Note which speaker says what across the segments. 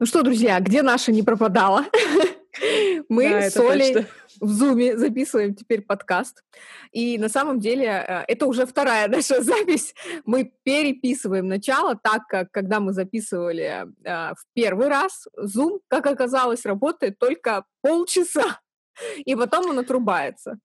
Speaker 1: Ну что, друзья, где наша не пропадала? Мы
Speaker 2: Да,
Speaker 1: с Олей
Speaker 2: точно.
Speaker 1: в Зуме записываем теперь подкаст. И на самом деле э, это уже вторая наша запись. Мы переписываем начало, так как когда мы записывали э, в первый раз, Zoom, как оказалось, работает только полчаса. И потом он отрубается.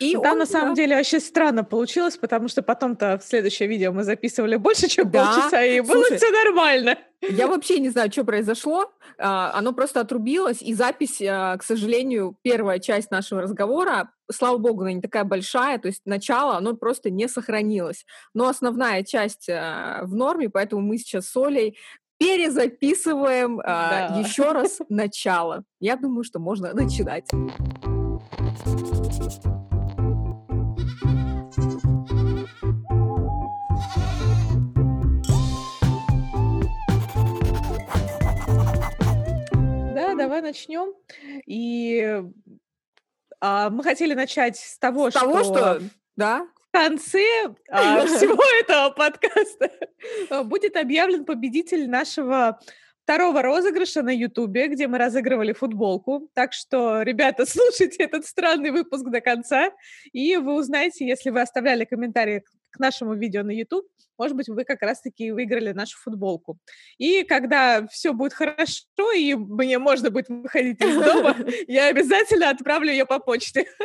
Speaker 1: И
Speaker 2: Там
Speaker 1: он,
Speaker 2: на самом
Speaker 1: да,
Speaker 2: деле очень странно получилось, потому что потом-то в следующее видео мы записывали больше, чем
Speaker 1: Да.
Speaker 2: полчаса, и было
Speaker 1: Слушай,
Speaker 2: все нормально.
Speaker 1: Я вообще не знаю, что произошло. А, Оно просто отрубилось, и запись, а, к сожалению, первая часть нашего разговора, слава богу, она не такая большая, то есть начало, оно просто не сохранилось. Но основная часть а, в норме, поэтому мы сейчас с Олей перезаписываем а,
Speaker 2: Да.
Speaker 1: еще раз начало. Я думаю, что можно начинать.
Speaker 2: Давай начнем. И а, мы хотели начать с того,
Speaker 1: С того,
Speaker 2: что
Speaker 1: что... Да,
Speaker 2: в конце а, всего этого подкаста а, будет объявлен победитель нашего второго розыгрыша на Ютубе, где мы разыгрывали футболку. Так что, ребята, слушайте этот странный выпуск до конца, и вы узнаете, если вы оставляли комментарии к нашему видео на YouTube, может быть, вы как раз-таки выиграли нашу футболку. И когда все будет хорошо, и мне можно будет выходить из дома, я обязательно отправлю ее по почте.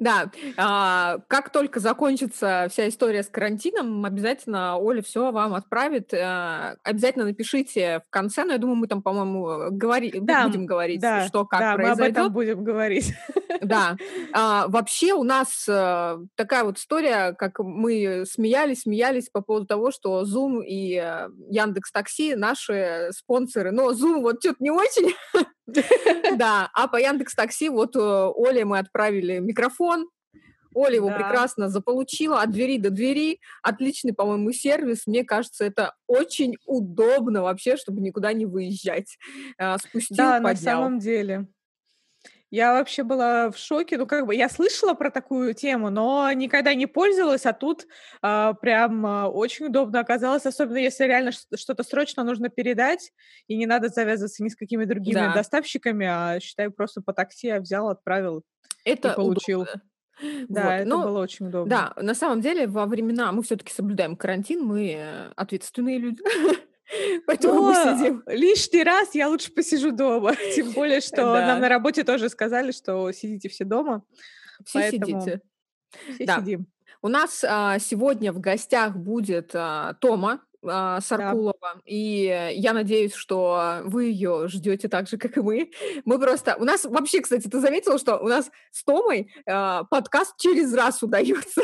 Speaker 1: Да, а, как только закончится вся история с карантином, обязательно Оля все вам отправит. А, Обязательно напишите в конце, но я думаю, мы там, по-моему, говори,
Speaker 2: Да,
Speaker 1: будем говорить,
Speaker 2: Да,
Speaker 1: что как
Speaker 2: да, мы об
Speaker 1: произойдет.
Speaker 2: этом будем говорить.
Speaker 1: Да. А, вообще у нас э, такая вот история, как мы смеялись, смеялись по поводу того, что Zoom и э, Яндекс Такси наши спонсоры. Но Zoom вот что-то не очень. Да, а по Яндекс Такси вот э, Оле мы отправили микрофон. Оля его
Speaker 2: Да.
Speaker 1: прекрасно заполучила от двери до двери. Отличный, по-моему, сервис. Мне кажется, это очень удобно вообще, чтобы никуда не выезжать. А, Спустил,
Speaker 2: Да, на самом деле. Я вообще была в шоке. Ну, как бы я слышала про такую тему, но никогда не пользовалась, а тут а, прям а, очень удобно оказалось, особенно если реально что-то срочно нужно передать, и не надо завязываться ни с какими другими
Speaker 1: Да.
Speaker 2: доставщиками, а считай, просто по такси я взял, отправил.
Speaker 1: Это
Speaker 2: получил.
Speaker 1: удобно.
Speaker 2: Да,
Speaker 1: Вот,
Speaker 2: это
Speaker 1: ну,
Speaker 2: было очень удобно.
Speaker 1: Да, на самом деле во времена мы все-таки соблюдаем карантин, мы э, ответственные люди, поэтому мы сидим.
Speaker 2: лишний раз я лучше посижу дома. Тем более, что
Speaker 1: Да.
Speaker 2: нам на работе тоже сказали, что сидите все дома.
Speaker 1: Все сидите.
Speaker 2: Все
Speaker 1: Да.
Speaker 2: сидим.
Speaker 1: У нас а, сегодня в гостях будет а, Тома а, Саркулова, и э, я надеюсь, что вы ее ждете так же, как и мы. Мы просто... У нас вообще, кстати, ты заметила, что у нас с Томой а, подкаст через раз удается.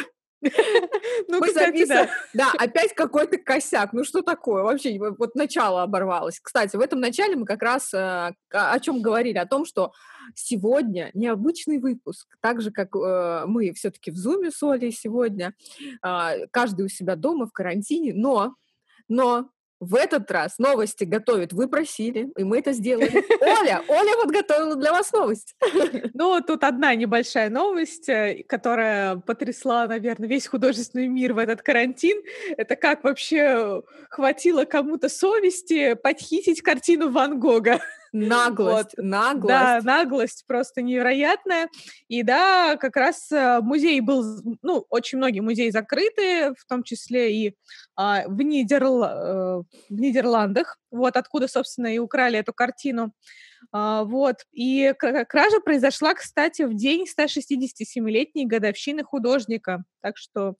Speaker 2: Ну,
Speaker 1: Мы записываем,
Speaker 2: да.
Speaker 1: опять какой-то косяк. Ну что такое? Вообще, вот начало оборвалось. Кстати, в этом начале мы как раз э, о чем говорили? О том, что сегодня необычный выпуск. Так же, как э, мы все-таки в Зуме с Олей сегодня. а, Каждый у себя дома в карантине. Но, но в этот раз новости готовит. Вы просили, и мы это сделали. Оля, Оля вот готовила для вас новость.
Speaker 2: Ну, тут одна небольшая новость, э, которая потрясла, наверное, весь художественный мир в этот карантин. Это как вообще хватило кому-то совести подхитить картину Ван Гога.
Speaker 1: Наглость,
Speaker 2: Да,
Speaker 1: наглость.
Speaker 2: наглость просто невероятная. И да, как раз э, музей был, ну, очень многие музеи закрыты, в том числе и а, в, Нидерл- э, в Нидерландах, вот откуда, собственно, и украли эту картину. А, вот. И кра- кража произошла, кстати, в день 167-летней годовщины художника. Так что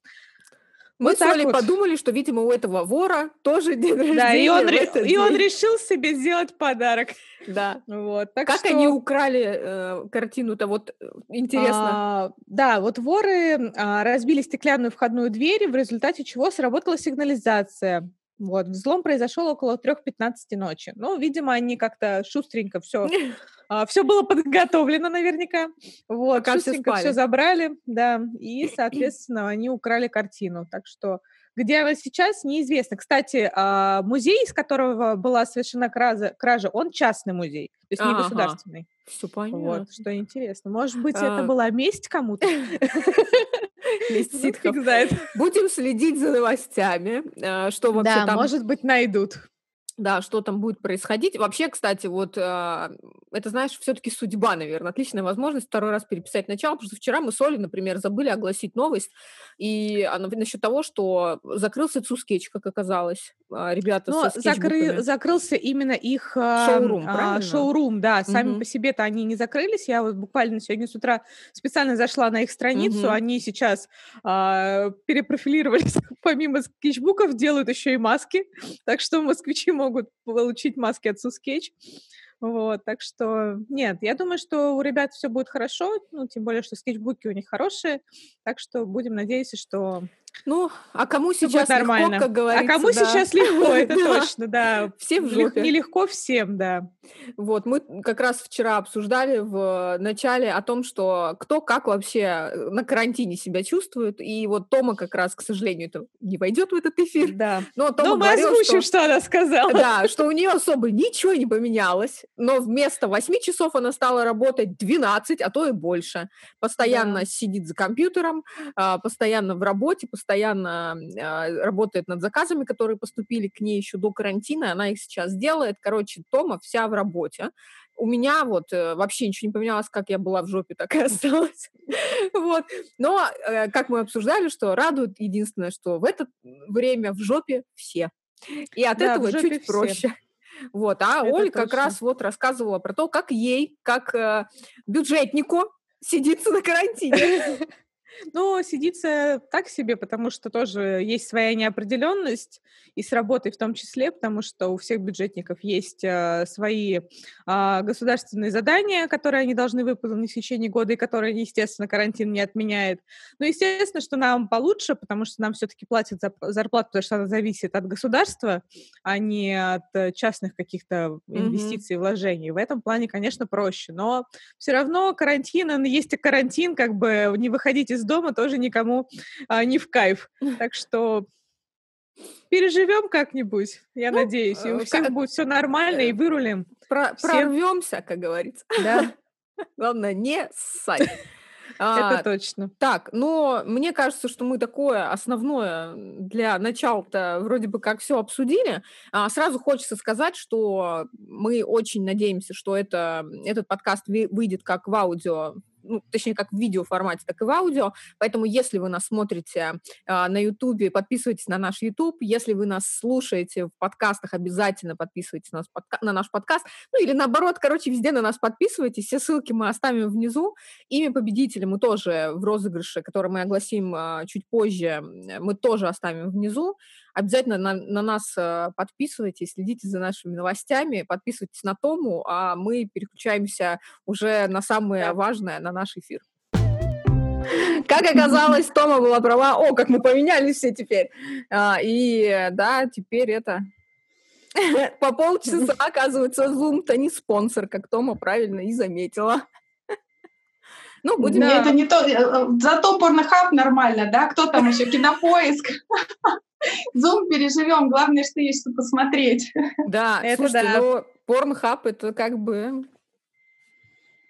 Speaker 1: Мы
Speaker 2: вот
Speaker 1: с Олей
Speaker 2: вот.
Speaker 1: подумали, что, видимо, у этого вора тоже день рождения.
Speaker 2: Да, и он, ре- и он решил себе сделать подарок.
Speaker 1: Да.
Speaker 2: Вот. Так
Speaker 1: Как
Speaker 2: что...
Speaker 1: они украли э, картину-то, вот э, интересно.
Speaker 2: А, да, вот воры а, разбили стеклянную входную дверь, в результате чего сработала сигнализация. Вот, взлом произошел около 3.15 ночи. Ну, видимо, они как-то шустренько все, все было подготовлено наверняка. Вот,
Speaker 1: Пока
Speaker 2: шустренько все забрали, да, и, соответственно, они украли картину. Так что где она сейчас, неизвестно. Кстати, а, музей, из которого была совершена кража, кража он частный музей, то есть не
Speaker 1: Ага.
Speaker 2: государственный.
Speaker 1: Все понятно.
Speaker 2: Вот, что интересно. Может быть, это
Speaker 1: А.
Speaker 2: была месть кому-то?
Speaker 1: Месть
Speaker 2: Ну,
Speaker 1: ситхов. Будем следить за новостями, э, что вообще
Speaker 2: Да,
Speaker 1: там
Speaker 2: может быть, найдут.
Speaker 1: Да, что там будет происходить. Вообще, кстати, вот э, это, знаешь, все-таки судьба, наверное. Отличная возможность второй раз переписать начало, потому что вчера мы с Олей, например, забыли огласить новость, и она насчет того, что закрылся Цускетч, как оказалось. А, ребята
Speaker 2: Но
Speaker 1: со
Speaker 2: закры, закрылся именно их
Speaker 1: шоурум, а,
Speaker 2: шоурум, да. Сами угу. по себе-то они не закрылись. Я вот буквально сегодня с утра специально зашла на их страницу. Угу. Они сейчас а, перепрофилировались, помимо скетчбуков, делают еще и маски. Так что москвичи могут получить маски от Сускетч. Вот, так что нет, я думаю, что у ребят все будет хорошо, ну, тем более, что скетчбуки у них хорошие, так что будем надеяться, что
Speaker 1: ну, а кому сейчас
Speaker 2: нормально.
Speaker 1: легко, как говорится.
Speaker 2: А кому да. сейчас легко, это точно, да.
Speaker 1: Всем в жопе.
Speaker 2: Нелегко всем, да.
Speaker 1: Вот, мы как раз вчера обсуждали в начале о том, что кто как вообще на карантине себя чувствует, и вот Тома как раз, к сожалению, это не войдет в этот эфир.
Speaker 2: Да.
Speaker 1: Но, Тома
Speaker 2: но мы говорил, озвучим, что... что она сказала.
Speaker 1: Да, что у нее особо ничего не поменялось, но вместо 8 часов она стала работать 12, а то и больше. Постоянно да. сидит за компьютером, а, постоянно в работе, постоянно постоянно а, работает над заказами, которые поступили к ней еще до карантина, она их сейчас делает. Короче, Тома вся в работе. У меня вот э, вообще ничего не поменялось, как я была в жопе, так и осталась. вот. Но, э, как мы обсуждали, что радует единственное, что в это время в жопе все. И от да, этого чуть все. проще. Вот, а Это Оля точно. как раз вот рассказывала про то, как ей, как э, бюджетнику, сидится на карантине.
Speaker 2: Ну, сидится так себе, потому что тоже есть своя неопределенность, и с работой в том числе, потому что у всех бюджетников есть э, свои э, государственные задания, которые они должны выполнить в течение года, и которые, естественно, карантин не отменяет. Но, естественно, что нам получше, потому что нам все-таки платят за, зарплату, потому что она зависит от государства, а не от э, частных каких-то инвестиций, mm-hmm. вложений. В этом плане, конечно, проще. Но все равно карантин, он есть и карантин, как бы не выходить из дома тоже никому а, не в кайф. Так что переживем как-нибудь, я ну, надеюсь, и у э, всех как... будет все нормально, и вырулим.
Speaker 1: Про Прорвемся, как говорится.
Speaker 2: Да.
Speaker 1: Главное, не ссать.
Speaker 2: Это а, точно.
Speaker 1: Так, но мне кажется, что мы такое основное для начала-то вроде бы как все обсудили. А, сразу хочется сказать, что мы очень надеемся, что это, этот подкаст выйдет как в аудио ну, точнее, как в видеоформате, так и в аудио. Поэтому, если вы нас смотрите э, на YouTube, подписывайтесь на наш YouTube. Если вы нас слушаете в подкастах, обязательно подписывайтесь на, нас подка- на наш подкаст. Ну, или наоборот, короче, везде на нас подписывайтесь. Все ссылки мы оставим внизу. Имя победителя мы тоже в розыгрыше, который мы огласим э, чуть позже, мы тоже оставим внизу. Обязательно на, на нас э, подписывайтесь, следите за нашими новостями, подписывайтесь на Тому, а мы переключаемся уже на самое важное, на наш эфир. Как оказалось, Тома была права. О, как мы поменялись все теперь. А, и да, теперь это по полчаса, оказывается, Zoom-то не спонсор, как Тома правильно и заметила.
Speaker 3: Ну, будем... Да. Это не то... Э, э, зато порнохаб нормально, да? Кто там еще? Кинопоиск. Зум переживем, главное, что есть что посмотреть.
Speaker 1: Да, это слушайте, да. ну, порнхаб это как бы,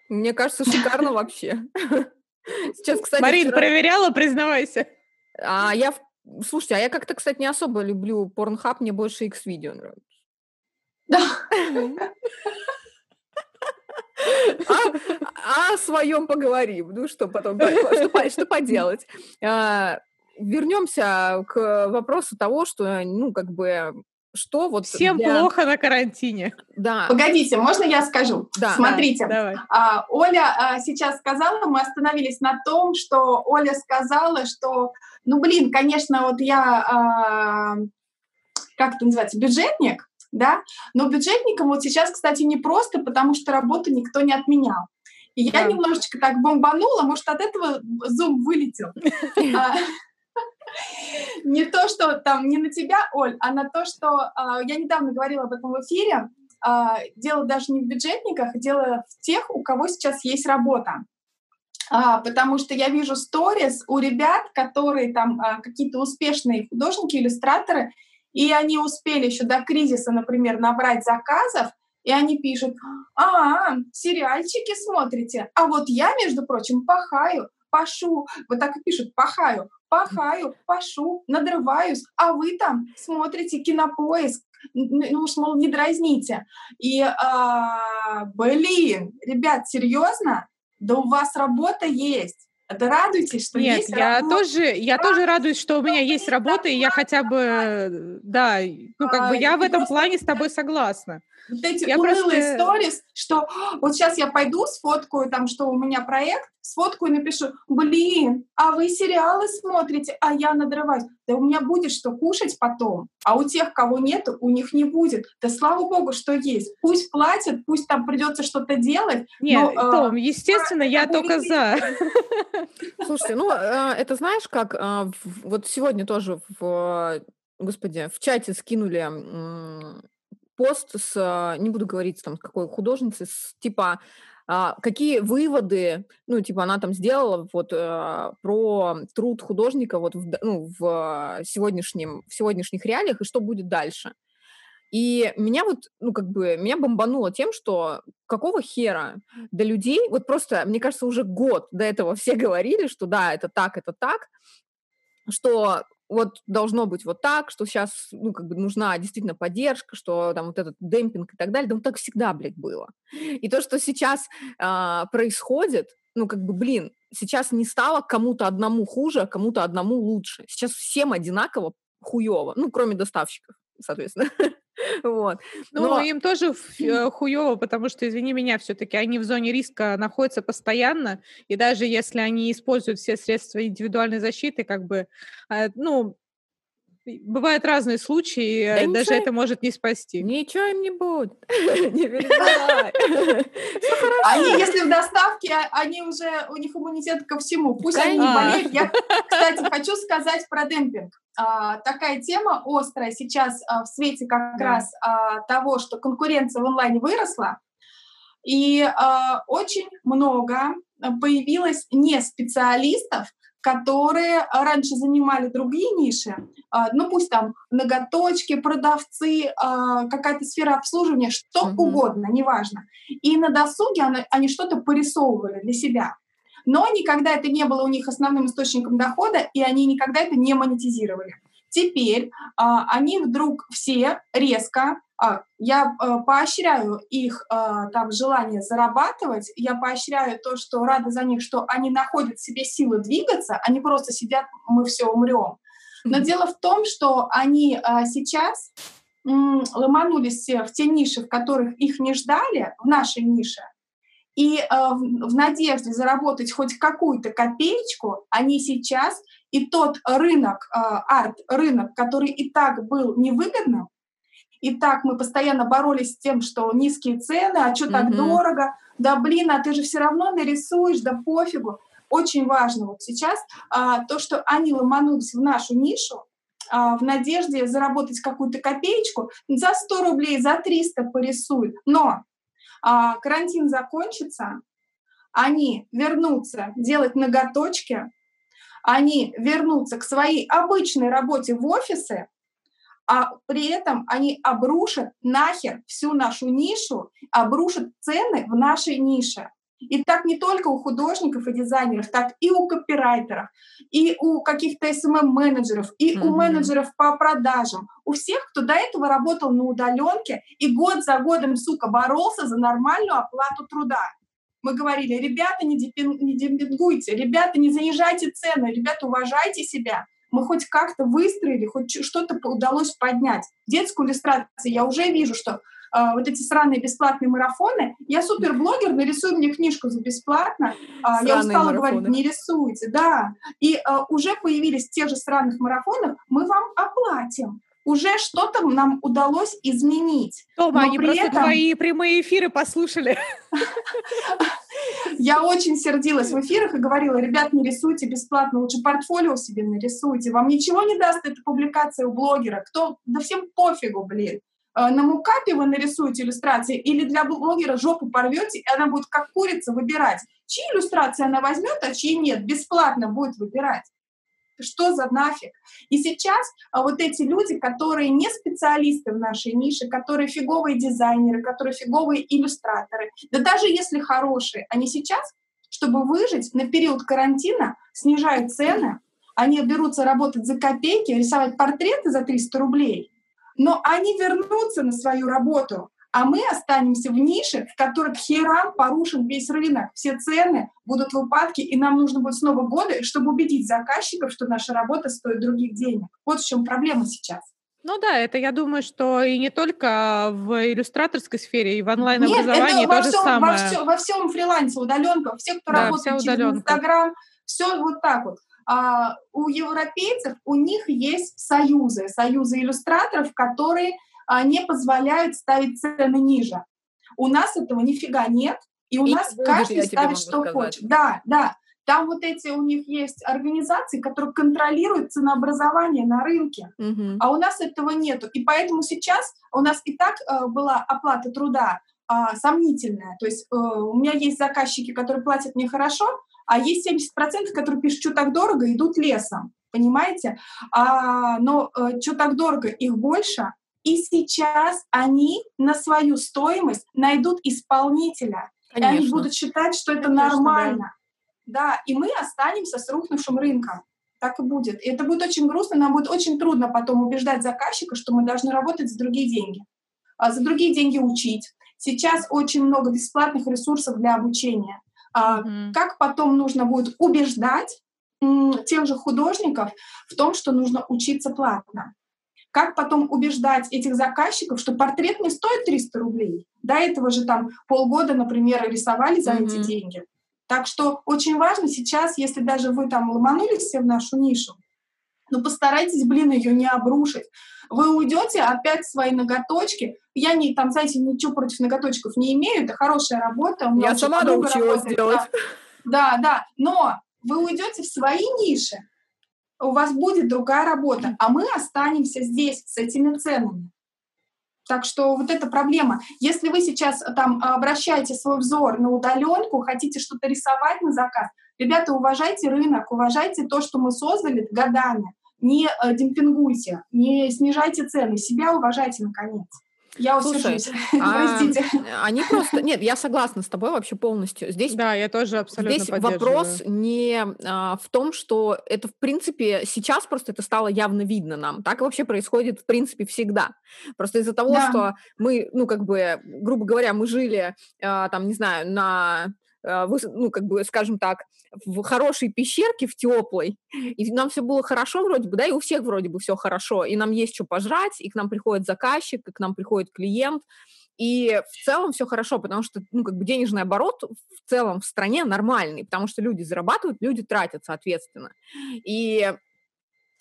Speaker 1: мне кажется, шикарно вообще.
Speaker 2: Сейчас, кстати, Марин, вчера... проверяла, признавайся.
Speaker 1: А я, слушайте, а я как-то, кстати, не особо люблю порнхаб, мне больше X-видео нравится.
Speaker 3: Да.
Speaker 1: А, о своем поговорим. Ну что потом, что, что поделать? А, вернемся к вопросу того, что, ну, как бы, что вот...
Speaker 2: Всем для... плохо на карантине.
Speaker 1: Да.
Speaker 3: Погодите, можно я скажу?
Speaker 1: Да.
Speaker 3: Смотрите,
Speaker 2: давай.
Speaker 3: А, Оля а, сейчас сказала, мы остановились на том, что Оля сказала, что, ну, блин, конечно, вот я, а, как это называется, бюджетник, да, но бюджетникам вот сейчас, кстати, не просто, потому что работу никто не отменял. И я немножечко так бомбанула, может, от этого зум вылетел. А, не то, что там, не на тебя, Оль, а на то, что а, я недавно говорила об этом в эфире. А, дело даже не в бюджетниках, дело в тех, у кого сейчас есть работа. А, потому что я вижу сторис у ребят, которые там а, какие-то успешные художники, иллюстраторы, и они успели еще до кризиса, например, набрать заказов, и они пишут, а, сериальчики смотрите, а вот я, между прочим, пахаю, пашу, вот так и пишут, пахаю, пахаю, пашу, надрываюсь, а вы там смотрите кинопоиск, ну уж, мол, не дразните. И, а, блин, ребят, серьезно? Да у вас работа есть. Да радуйтесь, что
Speaker 2: Нет,
Speaker 3: есть
Speaker 2: я
Speaker 3: работа.
Speaker 2: тоже, я тоже радуюсь, что у меня есть работа, и я хотя бы, да, ну как бы
Speaker 3: А,
Speaker 2: я в этом плане с тобой согласна.
Speaker 3: Вот эти
Speaker 2: Я
Speaker 3: унылые
Speaker 2: просто-
Speaker 3: сторис, что «А, вот сейчас я пойду, сфоткаю там, что у меня проект, сфоткаю и напишу, блин, а вы сериалы смотрите, а я надрываюсь. Да у меня будет что кушать потом, а у тех, кого нет, у них не будет. Да слава богу, что есть. Пусть платят, пусть там придется что-то делать.
Speaker 2: Нет,
Speaker 3: но, э,
Speaker 2: Том, естественно, я только
Speaker 3: будет
Speaker 2: за.
Speaker 1: Слушайте, ну, э, это знаешь, как э, в- вот сегодня тоже в, господи, в чате скинули пост с, э, не буду говорить там, какой художницы, с, типа, а, какие выводы, ну, типа, она там сделала вот э, про труд художника вот в, ну, в сегодняшнем, в сегодняшних реалиях и что будет дальше. И меня вот, ну, как бы, меня бомбануло тем, что какого хера до людей, вот просто, мне кажется, уже год до этого все говорили, что да, это так, это так, что вот должно быть вот так, что сейчас, ну, как бы нужна действительно поддержка, что там вот этот демпинг и так далее, да вот так всегда, блядь, было. И то, что сейчас а, происходит, ну, как бы, блин, сейчас не стало кому-то одному хуже, а кому-то одному лучше. Сейчас всем одинаково хуево, ну, кроме доставщиков, соответственно. Вот.
Speaker 2: Ну,
Speaker 1: Но-
Speaker 2: им тоже э, хуёво, потому что, извини меня, все-таки они в зоне риска находятся постоянно, и даже если они используют все средства индивидуальной защиты, как бы, э, ну, бывают разные случаи,
Speaker 1: Да
Speaker 2: э, даже
Speaker 1: ничего-
Speaker 2: это может не спасти.
Speaker 1: Ничего им не будет. Не переживай.
Speaker 3: Они, если в доставке, а- они уже, у них иммунитет ко всему. Пусть они не болеют. Я, кстати, хочу сказать про демпинг. А, такая тема острая сейчас а, в свете как
Speaker 2: Да.
Speaker 3: раз а, того, что конкуренция в онлайне выросла. И очень много появилось не специалистов, которые раньше занимали другие ниши, а, ну пусть там ноготочки, продавцы, а, какая-то сфера обслуживания, что
Speaker 1: Мгм.
Speaker 3: угодно, неважно. И на досуге они, они что-то порисовывали для себя. Но никогда это не было у них основным источником дохода, и они никогда это не монетизировали. Теперь а, они вдруг все резко, я а, поощряю их а, там желание зарабатывать, я поощряю то, что рада за них, что они находят в себе силы двигаться, они просто сидят, мы все умрем. Но дело в том, что они а, сейчас ломанулись в те ниши, в которых их не ждали, в нашей нише, и а, в, надежде заработать хоть какую-то копеечку, они сейчас и тот рынок, а, арт-рынок, который и так был невыгодным, и так мы постоянно боролись с тем, что низкие цены, а что так
Speaker 1: Мгм.
Speaker 3: дорого, да блин, а ты же все равно нарисуешь, да пофигу. Очень важно вот сейчас а, то, что они ломанулись в нашу нишу, а, в надежде заработать какую-то копеечку, за 100 рублей, за 300 порисуют. Но а, карантин закончится, они вернутся делать ноготочки, они вернутся к своей обычной работе в офисы, а при этом они обрушат нахер всю нашу нишу, обрушат цены в нашей нише. И так не только у художников и дизайнеров, так и у копирайтеров, и у каких-то SMM-менеджеров, и у
Speaker 1: Мгм.
Speaker 3: менеджеров по продажам, у всех, кто до этого работал на удаленке и год за годом, сука, боролся за нормальную оплату труда. Мы говорили, ребята, не, депин- не демпингуйте, ребята, не занижайте цены, ребята, уважайте себя. Мы хоть как-то выстроили, хоть что-то удалось поднять. Детскую иллюстрацию я уже вижу, что э, вот эти сраные бесплатные марафоны, я суперблогер, нарисуй мне книжку за бесплатно, А, я устала говорить,
Speaker 1: марафоны.
Speaker 3: не рисуйте, да. И э, уже появились те же сраных марафонов, мы вам оплатим. Уже что-то нам удалось изменить.
Speaker 2: Тома,
Speaker 3: Но
Speaker 2: они
Speaker 3: при
Speaker 2: просто
Speaker 3: этом-
Speaker 2: твои прямые эфиры послушали.
Speaker 3: Я очень сердилась в эфирах и говорила, ребят, не рисуйте бесплатно, лучше портфолио себе нарисуйте. Вам ничего не даст эта публикация у блогера. Кто, да всем пофигу, блин. Э, На мукапе вы нарисуете иллюстрации или для блогера жопу порвете, и она будет как курица выбирать, чьи иллюстрации она возьмет, а чьи нет. Бесплатно будет выбирать. Что за нафиг? И сейчас а, вот эти люди, которые не специалисты в нашей нише, которые фиговые дизайнеры, которые фиговые иллюстраторы, да даже если хорошие, они сейчас, чтобы выжить на период карантина, снижают цены, они берутся работать за копейки, рисовать портреты за 300 рублей, но они вернутся на свою работу, а мы останемся в нише, в которой к херам порушен весь рынок, все цены будут в упадке, и нам нужно будет снова годы, чтобы убедить заказчиков, что наша работа стоит других денег. Вот в чем проблема сейчас.
Speaker 2: Ну да, это я думаю, что и не только в иллюстраторской сфере, и в онлайн-образовании
Speaker 3: Нет, это
Speaker 2: то же самое.
Speaker 3: Во, все, во всем фрилансе, удаленка, все, кто да, работает через Инстаграм, все вот так вот. А у европейцев, у них есть союзы, союзы иллюстраторов, которые не позволяют ставить цены ниже. У нас этого нифига нет, и у и нас каждый ставит, что сказать. хочет. Да, да. Там вот эти у них есть организации, которые контролируют ценообразование на рынке, угу. а у нас этого нету. И поэтому сейчас у нас и так э, была оплата труда э, сомнительная. То есть э, у меня есть заказчики, которые платят мне хорошо, а есть 70%, которые пишут, что так дорого, идут лесом. Понимаете? А, но э, что так дорого, их больше, и сейчас они на свою стоимость найдут исполнителя. Конечно. И они будут считать, что это Конечно, нормально. Да. да, и мы останемся с рухнувшим рынком. Так и будет. И это будет очень грустно, нам будет очень трудно потом убеждать заказчика, что мы должны работать за другие деньги. А за другие деньги учить. Сейчас очень много бесплатных ресурсов для обучения. А mm-hmm. Как потом нужно будет убеждать тех же художников в том, что нужно учиться платно? Как потом убеждать этих заказчиков, что портрет не стоит 300 рублей? До этого же там полгода, например, рисовали за mm-hmm. эти деньги. Так что очень важно сейчас, если даже вы там ломанулись все в нашу нишу, ну постарайтесь, блин, ее не обрушить. Вы уйдете опять в свои ноготочки. Я не, там, знаете, ничего против ноготочков не имею, это хорошая работа.
Speaker 1: Я сама научилась делать.
Speaker 3: Да. да, да, но вы уйдете в свои ниши, у вас будет другая работа, а мы останемся здесь с этими ценами. Так что вот эта проблема. Если вы сейчас э, там обращаете свой взор на удаленку, хотите что-то рисовать на заказ, ребята, уважайте рынок, уважайте то, что мы создали годами. Не э, демпингуйте, не снижайте цены, себя уважайте наконец. Я Слушай,
Speaker 1: а, они просто... Нет, я согласна с тобой вообще полностью. Здесь,
Speaker 2: да, я тоже абсолютно
Speaker 1: Здесь вопрос не а, в том, что это, в принципе, сейчас просто это стало явно видно нам. Так вообще происходит, в принципе, всегда. Просто из-за того, да. что мы, ну, как бы, грубо говоря, мы жили, а, там, не знаю, на ну, как бы, скажем так, в хорошей пещерке, в теплой, и нам все было хорошо вроде бы, да, и у всех вроде бы все хорошо, и нам есть что пожрать, и к нам приходит заказчик, и к нам приходит клиент, и в целом все хорошо, потому что, ну, как бы денежный оборот в целом в стране нормальный, потому что люди зарабатывают, люди тратят, соответственно. И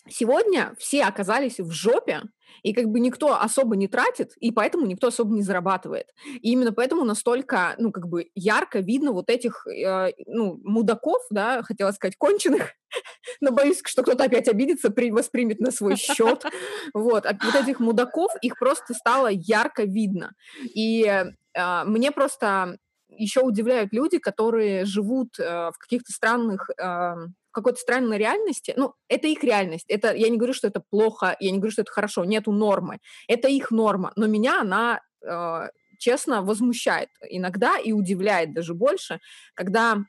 Speaker 1: сегодня все оказались в жопе, и как бы никто особо не тратит, и поэтому никто особо не зарабатывает. И именно поэтому настолько, ну, как бы ярко видно вот этих, э, ну, мудаков, да, хотела сказать, конченых, но боюсь, что кто-то опять обидится, при, воспримет на свой счет. Вот, а вот этих мудаков, их просто стало ярко видно. И э, мне просто еще удивляют люди, которые живут э, в каких-то странных э, какой-то странной реальности, ну, это их реальность. Это, я не говорю, что это плохо, я не говорю, что это хорошо, нету нормы. Это их норма, но меня она, э, честно, возмущает иногда и удивляет даже больше, когда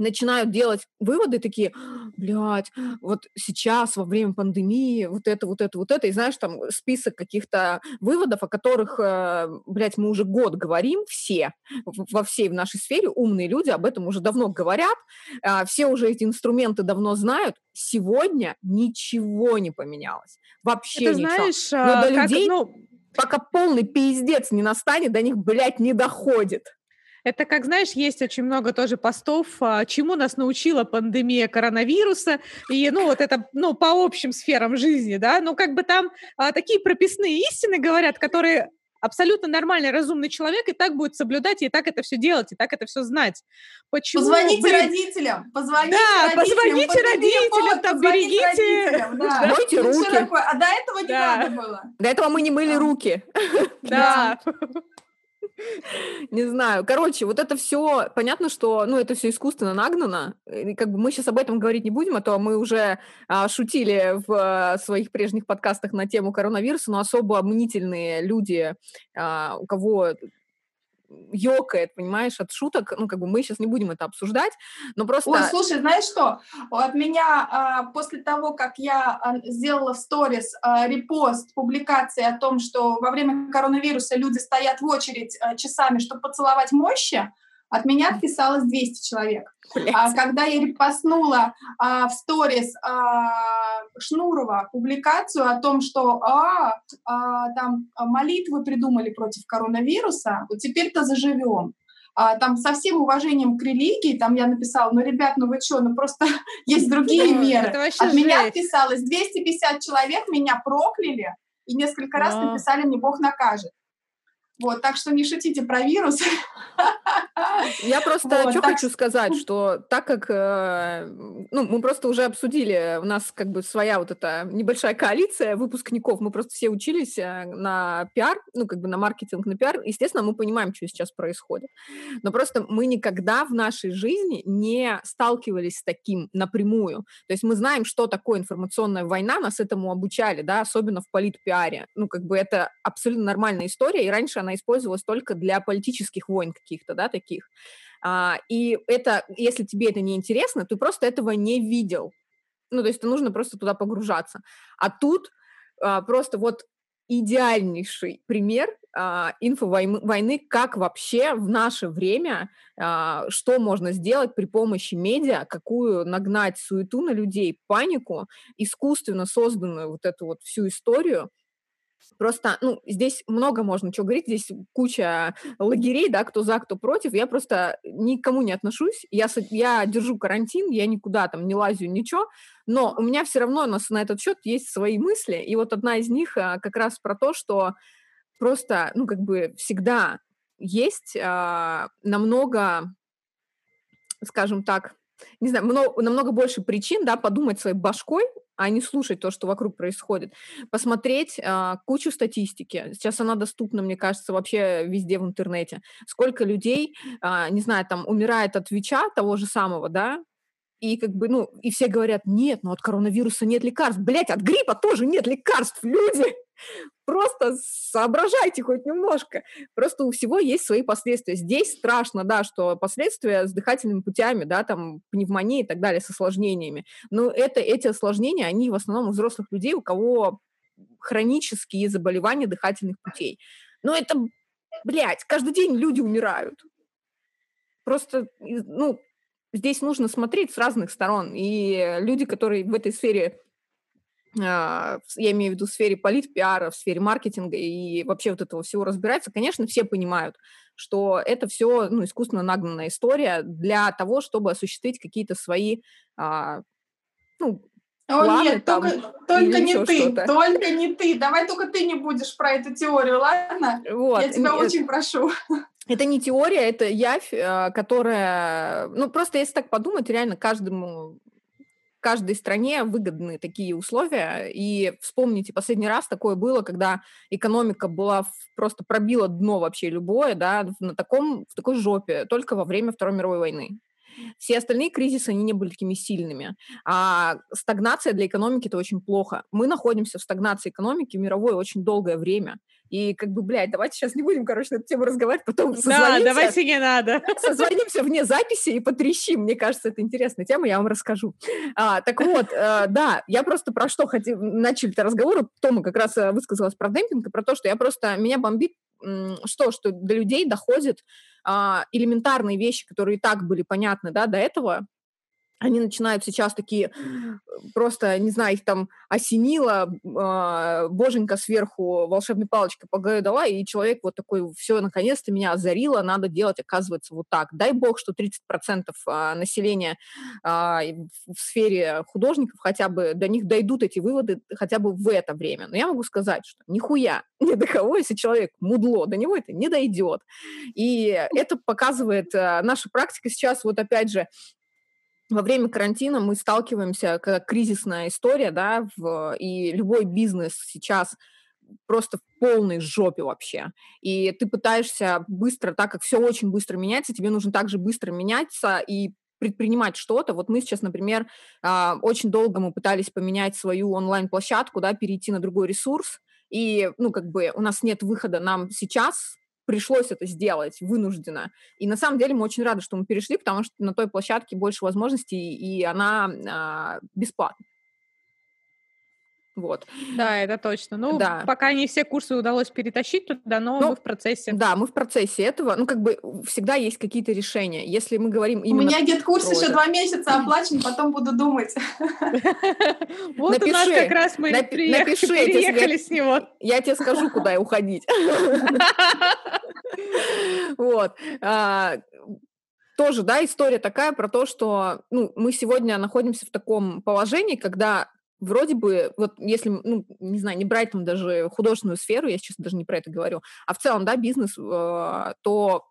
Speaker 1: начинают делать выводы такие, блядь, вот сейчас во время пандемии вот это, вот это, вот это, и знаешь, там список каких-то выводов, о которых, э, блядь, мы уже год говорим, все, во всей в нашей сфере умные люди об этом уже давно говорят, а, все уже эти инструменты давно знают, сегодня ничего не поменялось, вообще это, ничего. Знаешь, Но до как, людей, ну... пока полный пиздец не настанет, до них, блядь, не доходит.
Speaker 2: Это, как знаешь, есть очень много тоже постов, а, чему нас научила пандемия коронавируса, и, ну, вот это, ну, по общим сферам жизни, да, ну, как бы там а, такие прописные истины говорят, которые абсолютно нормальный, разумный человек и так будет соблюдать, и так это все делать, и так это все знать.
Speaker 3: Почему? Позвоните блин... родителям, позвоните
Speaker 2: да, родителям. позвоните родителям, повод, там, берегите.
Speaker 1: Да. Мойте руки.
Speaker 3: А до этого не да. надо было.
Speaker 1: До этого мы не мыли руки.
Speaker 2: Да.
Speaker 1: Не знаю. Короче, вот это все, понятно, что, ну, это все искусственно нагнано. И как бы мы сейчас об этом говорить не будем, а то мы уже а, шутили в а, своих прежних подкастах на тему коронавируса, но особо мнительные люди, а, у кого ёкает, понимаешь, от шуток. Ну, как бы мы сейчас не будем это обсуждать, но просто...
Speaker 3: Ой, слушай, знаешь что? От меня а, после того, как я а, сделала в сторис а, репост публикации о том, что во время коронавируса люди стоят в очередь часами, чтобы поцеловать мощи, от меня отписалось 200 человек. А, когда я репостнула а, в сторис а, Шнурова публикацию о том, что а, а, там молитвы придумали против коронавируса, вот теперь-то заживем. А, там со всем уважением к религии, там я написала, ну, ребят, ну вы что, ну просто есть другие меры. От меня отписалось 250 человек, меня прокляли, и несколько раз написали «мне Бог накажет». Вот, так что не шутите про вирус.
Speaker 1: Я просто вот, что так... хочу сказать, что так как, э, ну, мы просто уже обсудили, у нас как бы своя вот эта небольшая коалиция выпускников, мы просто все учились э, на пиар, ну, как бы на маркетинг, на пиар, естественно, мы понимаем, что сейчас происходит. Но просто мы никогда в нашей жизни не сталкивались с таким напрямую. То есть мы знаем, что такое информационная война, нас этому обучали, да, особенно в политпиаре. Ну, как бы это абсолютно нормальная история, и раньше она она использовалась только для политических войн каких-то, да, таких. А, и это, если тебе это не интересно, ты просто этого не видел. Ну, то есть нужно просто туда погружаться. А тут а, просто вот идеальнейший пример а, инфовойны, как вообще в наше время, а, что можно сделать при помощи медиа, какую нагнать суету на людей, панику, искусственно созданную вот эту вот всю историю, Просто, ну, здесь много можно чего говорить, здесь куча лагерей, да, кто за, кто против. Я просто никому не отношусь. Я, я держу карантин, я никуда там не лазю, ничего. Но у меня все равно на, на этот счет есть свои мысли. И вот одна из них а, как раз про то, что просто, ну, как бы всегда есть а, намного, скажем так, не знаю, много, намного больше причин, да, подумать своей башкой а не слушать то, что вокруг происходит. Посмотреть а, кучу статистики. Сейчас она доступна, мне кажется, вообще везде в интернете. Сколько людей, а, не знаю, там умирает от ВИЧа того же самого, да, и как бы, ну, и все говорят, нет, ну от коронавируса нет лекарств. Блять, от гриппа тоже нет лекарств, люди! Просто соображайте хоть немножко. Просто у всего есть свои последствия. Здесь страшно, да, что последствия с дыхательными путями, да, там пневмония и так далее, с осложнениями. Но это, эти осложнения, они в основном у взрослых людей, у кого хронические заболевания дыхательных путей. Но это, блядь, каждый день люди умирают. Просто, ну, здесь нужно смотреть с разных сторон. И люди, которые в этой сфере я имею в виду в сфере политпиара, в сфере маркетинга и вообще вот этого всего разбираются, конечно, все понимают, что это все ну, искусственно нагнанная история для того, чтобы осуществить какие-то свои а, ну,
Speaker 3: о, планы, нет, там, только, только не ты, что-то. только не ты. Давай только ты не будешь про эту теорию, ладно? Вот. Я тебя очень прошу.
Speaker 1: Это не теория, это явь, а, которая... Ну, просто если так подумать, реально каждому каждой стране выгодны такие условия. И вспомните, последний раз такое было, когда экономика была просто пробила дно вообще любое, да, на таком, в такой жопе, только во время Второй мировой войны. Все остальные кризисы, они не были такими сильными. А стагнация для экономики – это очень плохо. Мы находимся в стагнации экономики мировой очень долгое время. И как бы, блядь, давайте сейчас не будем, короче, на эту тему разговаривать, потом
Speaker 2: Да, давайте не надо.
Speaker 1: Созвонимся вне записи и потрещим. Мне кажется, это интересная тема, я вам расскажу. А, так вот, э, да, я просто про что хотел... Начали-то разговор, Тома как раз э, высказалась про демпинг и про то, что я просто... Меня бомбит что, что до людей доходят а, элементарные вещи, которые и так были понятны, да, до этого, они начинают сейчас такие просто, не знаю, их там осенило, э, боженька сверху волшебной палочкой по голове дала, и человек вот такой, все, наконец-то меня озарило, надо делать, оказывается, вот так. Дай бог, что 30% а, населения э, в сфере художников хотя бы, до них дойдут эти выводы хотя бы в это время. Но я могу сказать, что нихуя, ни до кого, если человек мудло, до него это не дойдет. И это показывает э, наша практика сейчас, вот опять же, во время карантина мы сталкиваемся, как кризисная история, да, в, и любой бизнес сейчас просто в полной жопе вообще. И ты пытаешься быстро, так как все очень быстро меняется, тебе нужно также быстро меняться и предпринимать что-то. Вот мы сейчас, например, а, очень долго мы пытались поменять свою онлайн-площадку, да, перейти на другой ресурс, и, ну, как бы у нас нет выхода, нам сейчас пришлось это сделать вынужденно. И на самом деле мы очень рады, что мы перешли, потому что на той площадке больше возможностей, и она а, бесплатна. Вот.
Speaker 2: Да, это точно. Ну, да. пока не все курсы удалось перетащить туда, но, но мы в процессе.
Speaker 1: Да, мы в процессе этого. Ну, как бы всегда есть какие-то решения. Если мы говорим именно...
Speaker 3: У меня где курс еще два месяца оплачен, потом буду думать.
Speaker 2: Вот у нас как раз мы переехали с него.
Speaker 1: Я тебе скажу, куда уходить. Вот а, тоже, да, история такая про то, что ну, мы сегодня находимся в таком положении, когда вроде бы, вот если, ну, не знаю, не брать там даже художественную сферу, я сейчас даже не про это говорю, а в целом, да, бизнес, э, то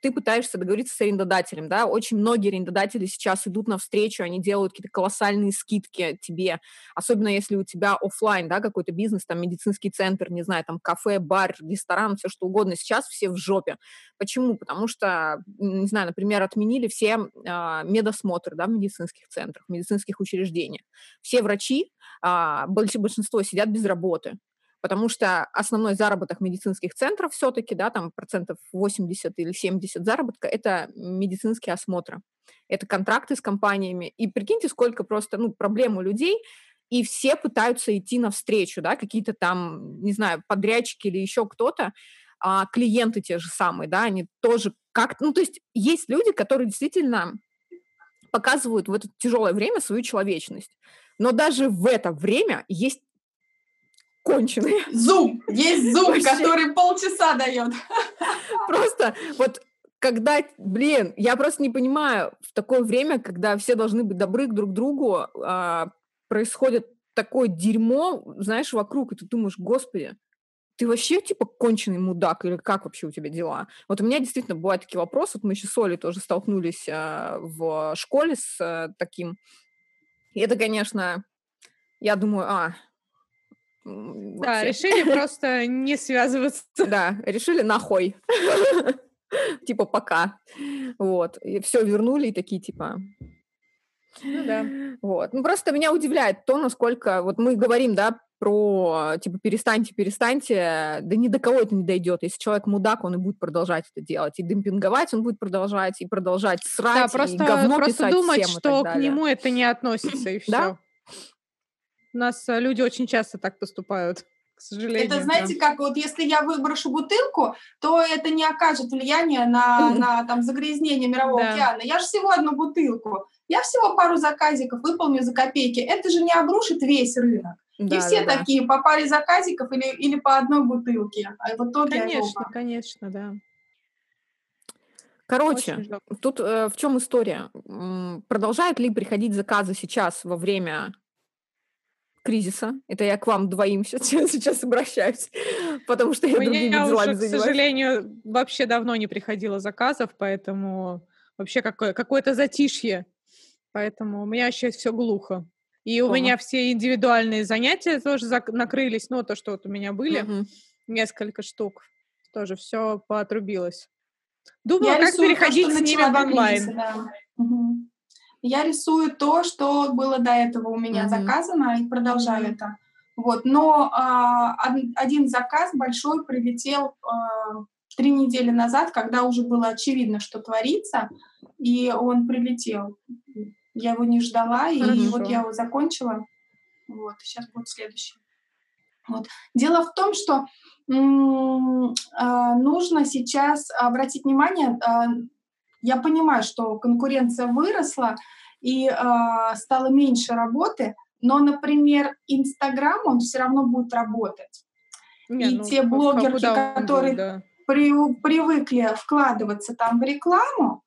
Speaker 1: ты пытаешься договориться с арендодателем, да, очень многие арендодатели сейчас идут навстречу, они делают какие-то колоссальные скидки тебе, особенно если у тебя офлайн, да, какой-то бизнес, там, медицинский центр, не знаю, там, кафе, бар, ресторан, все что угодно, сейчас все в жопе. Почему? Потому что, не знаю, например, отменили все э, медосмотры, да, в медицинских центрах, в медицинских учреждениях. Все врачи, э, большинство сидят без работы, потому что основной заработок медицинских центров все-таки, да, там процентов 80 или 70 заработка, это медицинские осмотры, это контракты с компаниями. И прикиньте, сколько просто, ну, проблем у людей, и все пытаются идти навстречу, да, какие-то там, не знаю, подрядчики или еще кто-то, а клиенты те же самые, да, они тоже как, ну, то есть есть люди, которые действительно показывают в это тяжелое время свою человечность. Но даже в это время есть конченые.
Speaker 3: Зум! Есть зум, который полчаса дает.
Speaker 1: Просто вот когда, блин, я просто не понимаю, в такое время, когда все должны быть добры друг к другу, а, происходит такое дерьмо, знаешь, вокруг, и ты думаешь, господи, ты вообще, типа, конченый мудак, или как вообще у тебя дела? Вот у меня действительно бывают такие вопросы, вот мы еще с Олей тоже столкнулись а, в школе с а, таким, и это, конечно, я думаю, а,
Speaker 2: да, решили просто не связываться.
Speaker 1: Да, решили нахуй. Типа пока. Вот. И все вернули и такие типа...
Speaker 2: Ну да.
Speaker 1: Вот. Ну просто меня удивляет то, насколько... Вот мы говорим, да, про типа перестаньте, перестаньте, да ни до кого это не дойдет. Если человек мудак, он и будет продолжать это делать. И демпинговать он будет продолжать, и продолжать срать, да, просто, и говно просто писать
Speaker 2: думать,
Speaker 1: всем
Speaker 2: что к нему это не относится, и все. Да? У нас э, люди очень часто так поступают, к сожалению.
Speaker 3: Это знаете, да. как вот если я выброшу бутылку, то это не окажет влияния на, на там, загрязнение мирового да. океана. Я же всего одну бутылку. Я всего пару заказиков выполню за копейки. Это же не обрушит весь рынок. Да, и все да, такие да. по паре заказиков или, или по одной бутылке. А в итоге
Speaker 2: конечно, оба. конечно, да.
Speaker 1: Короче, тут э, в чем история? Продолжают ли приходить заказы сейчас во время кризиса. Это я к вам двоим сейчас, сейчас обращаюсь, потому что я Меня другими делами уже,
Speaker 2: занимаюсь. к сожалению, вообще давно не приходило заказов, поэтому вообще какое, какое-то затишье. Поэтому у меня сейчас все глухо. И у меня все индивидуальные занятия тоже зак- накрылись. Ну, то, что вот у меня были, угу. несколько штук, тоже все поотрубилось. Думаю, я как переходить то, с ними в онлайн. Кризиса, да.
Speaker 3: угу. Я рисую то, что было до этого у меня mm-hmm. заказано, и продолжаю это. Вот. Но а, один заказ большой прилетел а, три недели назад, когда уже было очевидно, что творится, и он прилетел. Я его не ждала, Хорошо. и вот я его закончила. Вот, сейчас будет следующий. Вот. Дело в том, что м- а, нужно сейчас обратить внимание, я понимаю, что конкуренция выросла и э, стало меньше работы, но, например, Инстаграм, он все равно будет работать. Не, и ну, те блогерки, которые да. при, привыкли вкладываться там в рекламу,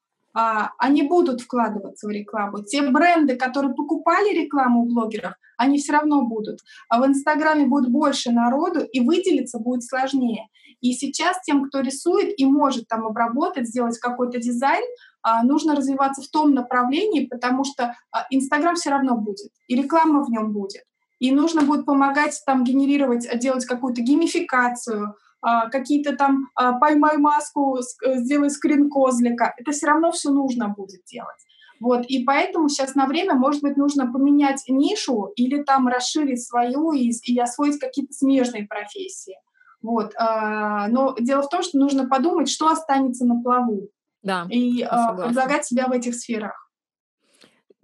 Speaker 3: они будут вкладываться в рекламу. Те бренды, которые покупали рекламу у блогеров, они все равно будут. А в Инстаграме будет больше народу, и выделиться будет сложнее. И сейчас тем, кто рисует и может там обработать, сделать какой-то дизайн, а, нужно развиваться в том направлении, потому что а, Инстаграм все равно будет, и реклама в нем будет. И нужно будет помогать там генерировать, делать какую-то геймификацию, а, какие-то там поймай маску, э, сделай скрин козлика. Это все равно все нужно будет делать. Вот, и поэтому сейчас на время, может быть, нужно поменять нишу или там расширить свою и, и освоить какие-то смежные профессии. Вот. А, но дело в том, что нужно подумать, что останется на плаву.
Speaker 1: Да,
Speaker 3: и а, предлагать себя в этих сферах.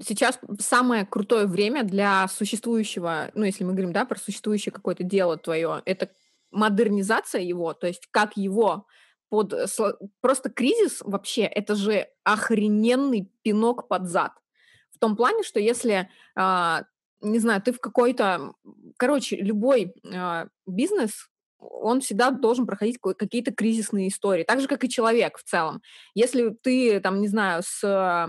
Speaker 1: Сейчас самое крутое время для существующего, ну, если мы говорим, да, про существующее какое-то дело твое, это модернизация его, то есть как его под... Просто кризис вообще, это же охрененный пинок под зад. В том плане, что если, а, не знаю, ты в какой-то... Короче, любой а, бизнес, он всегда должен проходить какие-то кризисные истории, так же, как и человек в целом. Если ты, там, не знаю, с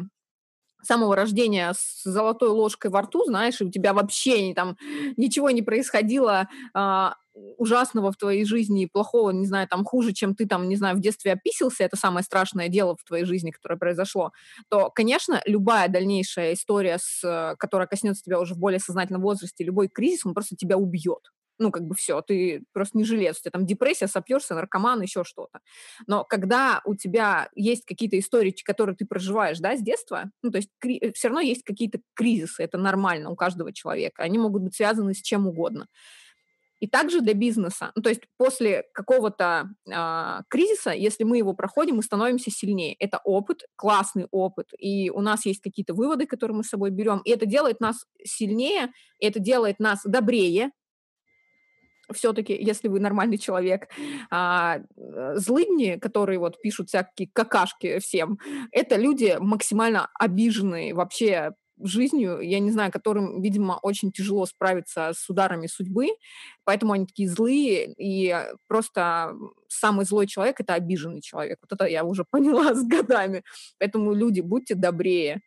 Speaker 1: самого рождения с золотой ложкой во рту, знаешь, и у тебя вообще там ничего не происходило а, ужасного в твоей жизни, плохого, не знаю, там хуже, чем ты там, не знаю, в детстве описался, это самое страшное дело в твоей жизни, которое произошло, то, конечно, любая дальнейшая история, с, которая коснется тебя уже в более сознательном возрасте, любой кризис, он просто тебя убьет ну, как бы все, ты просто не жилец, у тебя там депрессия, сопьешься, наркоман, еще что-то. Но когда у тебя есть какие-то истории, которые ты проживаешь, да, с детства, ну, то есть э, все равно есть какие-то кризисы, это нормально у каждого человека, они могут быть связаны с чем угодно. И также для бизнеса, ну, то есть после какого-то э, кризиса, если мы его проходим, мы становимся сильнее. Это опыт, классный опыт, и у нас есть какие-то выводы, которые мы с собой берем, и это делает нас сильнее, это делает нас добрее, все-таки, если вы нормальный человек, а, э, злыдни, которые вот пишут всякие какашки всем, это люди максимально обиженные вообще жизнью, я не знаю, которым, видимо, очень тяжело справиться с ударами судьбы, поэтому они такие злые, и просто самый злой человек — это обиженный человек. Вот это я уже поняла с годами. Поэтому люди, будьте добрее,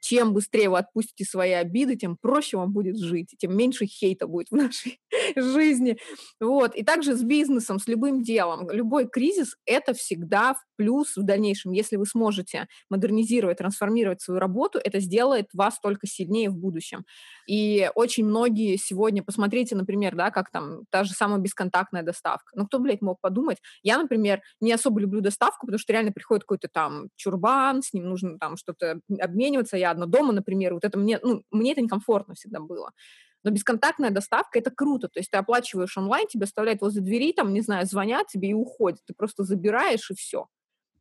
Speaker 1: чем быстрее вы отпустите свои обиды, тем проще вам будет жить, тем меньше хейта будет в нашей жизни. Вот. И также с бизнесом, с любым делом. Любой кризис — это всегда в плюс в дальнейшем. Если вы сможете модернизировать, трансформировать свою работу, это сделает вас только сильнее в будущем. И очень многие сегодня, посмотрите, например, да, как там та же самая бесконтактная доставка. Ну, кто, блядь, мог подумать? Я, например, не особо люблю доставку, потому что реально приходит какой-то там чурбан, с ним нужно там что-то обмениваться. Я одна дома, например, вот это мне, ну, мне это некомфортно всегда было. Но бесконтактная доставка — это круто. То есть ты оплачиваешь онлайн, тебя оставляют возле двери, там, не знаю, звонят тебе и уходят. Ты просто забираешь, и все.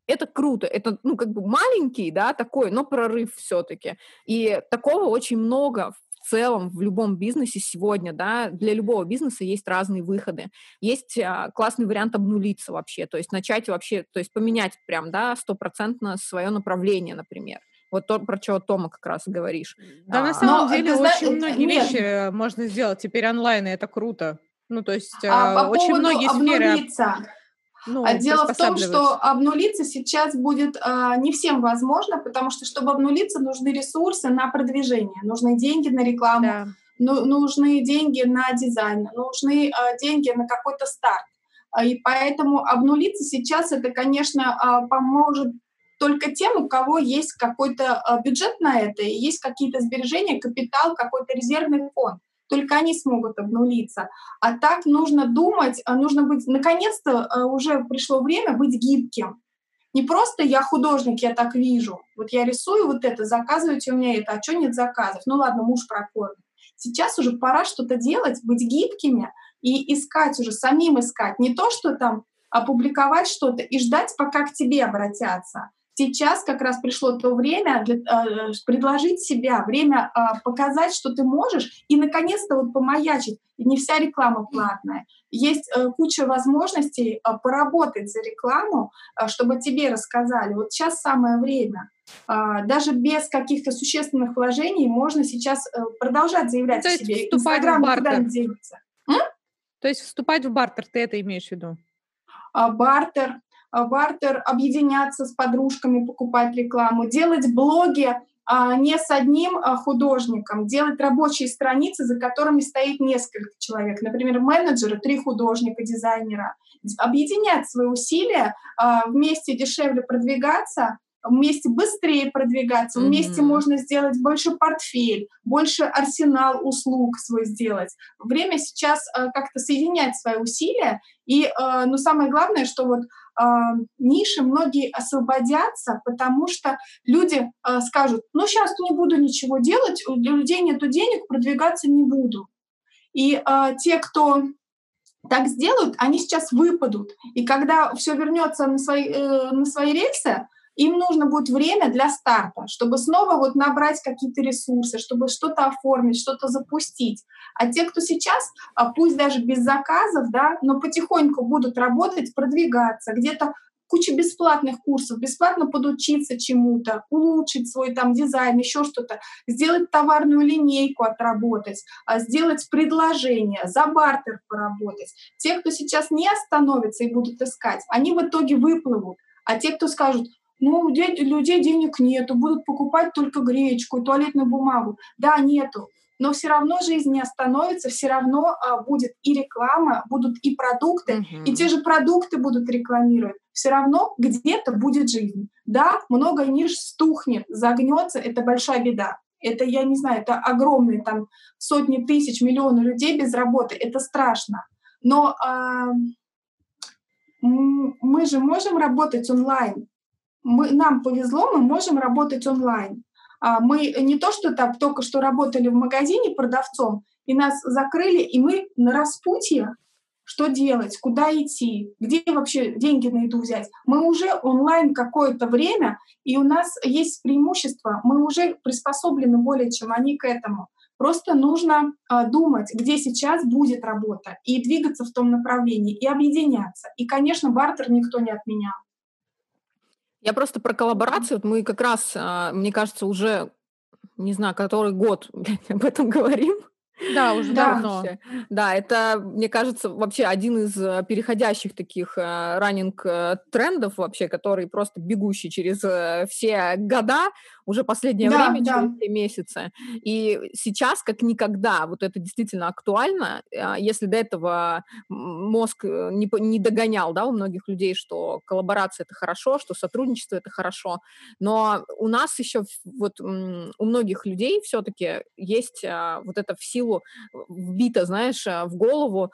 Speaker 1: Это круто. Это, ну, как бы маленький, да, такой, но прорыв все-таки. И такого очень много в целом в любом бизнесе сегодня, да, для любого бизнеса есть разные выходы. Есть а, классный вариант обнулиться вообще, то есть начать вообще, то есть поменять прям, да, стопроцентно свое направление, например. Вот то, про что Тома как раз говоришь.
Speaker 2: Да, а, на самом деле очень многие нет. вещи можно сделать теперь онлайн, и это круто. Ну, то есть а, по очень многие
Speaker 3: обнулиться. сферы... Ну, а Дело в том, что обнулиться сейчас будет а, не всем возможно, потому что, чтобы обнулиться, нужны ресурсы на продвижение, нужны деньги на рекламу, да. ну, нужны деньги на дизайн, нужны а, деньги на какой-то старт. А, и поэтому обнулиться сейчас это, конечно, а, поможет только тем, у кого есть какой-то а, бюджет на это, и есть какие-то сбережения, капитал, какой-то резервный фонд. Только они смогут обнулиться. А так нужно думать, а, нужно быть, наконец-то а, уже пришло время быть гибким. Не просто я художник, я так вижу. Вот я рисую вот это, заказывайте у меня это, а что нет заказов? Ну ладно, муж прокормит. Сейчас уже пора что-то делать, быть гибкими и искать уже, самим искать. Не то, что там опубликовать что-то и ждать, пока к тебе обратятся, сейчас как раз пришло то время для, э, предложить себя, время э, показать, что ты можешь, и наконец-то вот помаячить. Не вся реклама платная. Есть э, куча возможностей э, поработать за рекламу, э, чтобы тебе рассказали. Вот сейчас самое время. Uh, даже без каких-то существенных вложений можно сейчас uh, продолжать заявлять
Speaker 2: То
Speaker 3: о себе.
Speaker 2: Вступать Инстаграм в бартер. То есть вступать в бартер, ты это имеешь в виду?
Speaker 3: Uh, бартер, бартер, объединяться с подружками, покупать рекламу, делать блоги а, не с одним а, художником, делать рабочие страницы, за которыми стоит несколько человек. Например, менеджеры, три художника, дизайнера. Объединять свои усилия, а, вместе дешевле продвигаться, вместе быстрее продвигаться, вместе mm-hmm. можно сделать больше портфель, больше арсенал услуг свой сделать. Время сейчас э, как-то соединять свои усилия. И, э, ну, самое главное, что вот э, ниши многие освободятся, потому что люди э, скажут, ну, сейчас не буду ничего делать, у людей нет денег, продвигаться не буду. И э, те, кто так сделают, они сейчас выпадут. И когда все вернется на свои, э, на свои рельсы, им нужно будет время для старта, чтобы снова вот набрать какие-то ресурсы, чтобы что-то оформить, что-то запустить. А те, кто сейчас, а, пусть даже без заказов, да, но потихоньку будут работать, продвигаться, где-то куча бесплатных курсов, бесплатно подучиться чему-то, улучшить свой там дизайн, еще что-то, сделать товарную линейку отработать, а, сделать предложение, за бартер поработать. Те, кто сейчас не остановится и будут искать, они в итоге выплывут. А те, кто скажут, ну, у людей денег нету, будут покупать только гречку, туалетную бумагу. Да, нету но все равно жизнь не остановится, все равно а, будет и реклама, будут и продукты, угу. и те же продукты будут рекламировать. Все равно где-то будет жизнь. Да, много ниш стухнет, загнется, это большая беда. Это, я не знаю, это огромные там сотни тысяч, миллионы людей без работы, это страшно. Но а, мы же можем работать онлайн. Мы, нам повезло, мы можем работать онлайн. А, мы не то, что так только что работали в магазине продавцом, и нас закрыли, и мы на распутье, что делать, куда идти, где вообще деньги на еду взять. Мы уже онлайн какое-то время, и у нас есть преимущество, мы уже приспособлены более чем они к этому. Просто нужно э, думать, где сейчас будет работа, и двигаться в том направлении, и объединяться. И, конечно, бартер никто не отменял.
Speaker 1: Я просто про коллаборацию. Мы как раз, а, мне кажется, уже, не знаю, который год об этом говорим.
Speaker 2: Да, уже да. давно.
Speaker 1: Да, это, мне кажется, вообще один из э, переходящих таких э, раннинг э, трендов вообще, который просто бегущий через все года, уже последнее да, время, да. через все месяцы. И сейчас, как никогда, вот это действительно актуально. Если до этого мозг не, не догонял, да, у многих людей, что коллаборация это хорошо, что сотрудничество это хорошо, но у нас еще вот у многих людей все-таки есть вот это в силу вбито, знаешь, э, в голову,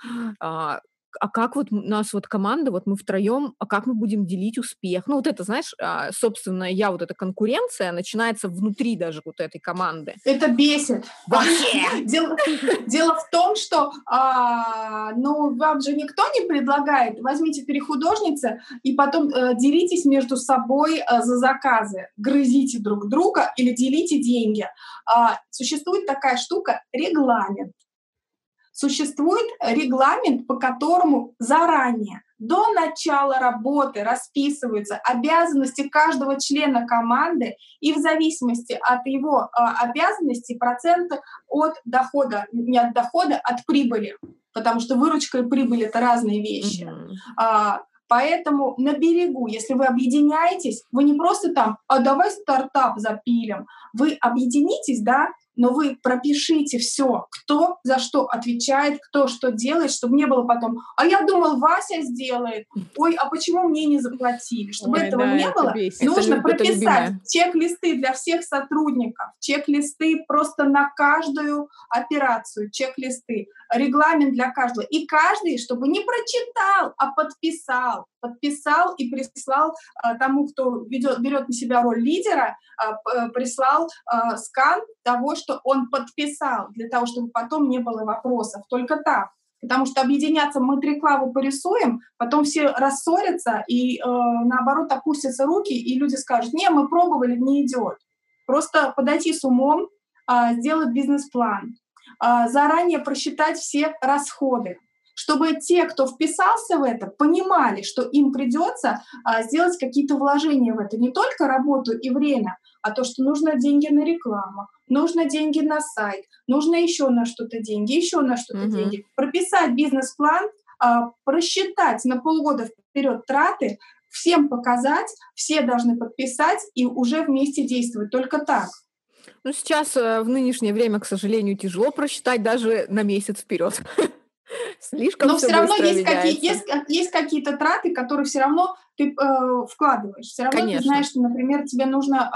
Speaker 1: а, как вот у нас вот команда, вот мы втроем, а как мы будем делить успех? Ну вот это, знаешь, а, собственно, я вот эта конкуренция начинается внутри даже вот этой команды.
Speaker 3: Это бесит. Вообще. Дело, дело в том, что а, ну вам же никто не предлагает, возьмите перехудожницы и потом а, делитесь между собой а, за заказы, грызите друг друга или делите деньги. А, существует такая штука регламент существует регламент, по которому заранее, до начала работы расписываются обязанности каждого члена команды и в зависимости от его э, обязанностей проценты от дохода, не от дохода, от прибыли, потому что выручка и прибыль это разные вещи. Mm-hmm. А, Поэтому на берегу, если вы объединяетесь, вы не просто там, а давай стартап запилим, вы объединитесь, да, но вы пропишите все, кто за что отвечает, кто что делает, чтобы не было потом, а я думал, Вася сделает, ой, а почему мне не заплатили? Чтобы ой, этого да, не это было, бесит. нужно это прописать чек-листы для всех сотрудников, чек-листы просто на каждую операцию, чек-листы, регламент для каждого. И каждый, чтобы не прочитал, а подписал, подписал и прислал э, тому, кто ведет, берет на себя роль лидера, э, прислал э, скан того, что он подписал, для того, чтобы потом не было вопросов. Только так. Потому что объединяться мы три клавы порисуем, потом все рассорятся и э, наоборот опустятся руки, и люди скажут, не, мы пробовали, не идет. Просто подойти с умом, э, сделать бизнес-план, э, заранее просчитать все расходы, чтобы те, кто вписался в это, понимали, что им придется а, сделать какие-то вложения в это, не только работу и время, а то, что нужно деньги на рекламу, нужно деньги на сайт, нужно еще на что-то деньги, еще на что-то mm-hmm. деньги. Прописать бизнес-план, а, просчитать на полгода вперед траты, всем показать, все должны подписать и уже вместе действовать. Только так.
Speaker 1: Ну, сейчас э, в нынешнее время, к сожалению, тяжело просчитать даже на месяц вперед.
Speaker 3: Слишком Но все, все равно есть, какие, есть, есть какие-то траты, которые все равно ты э, вкладываешь. Все равно Конечно. ты знаешь, что, например, тебе нужно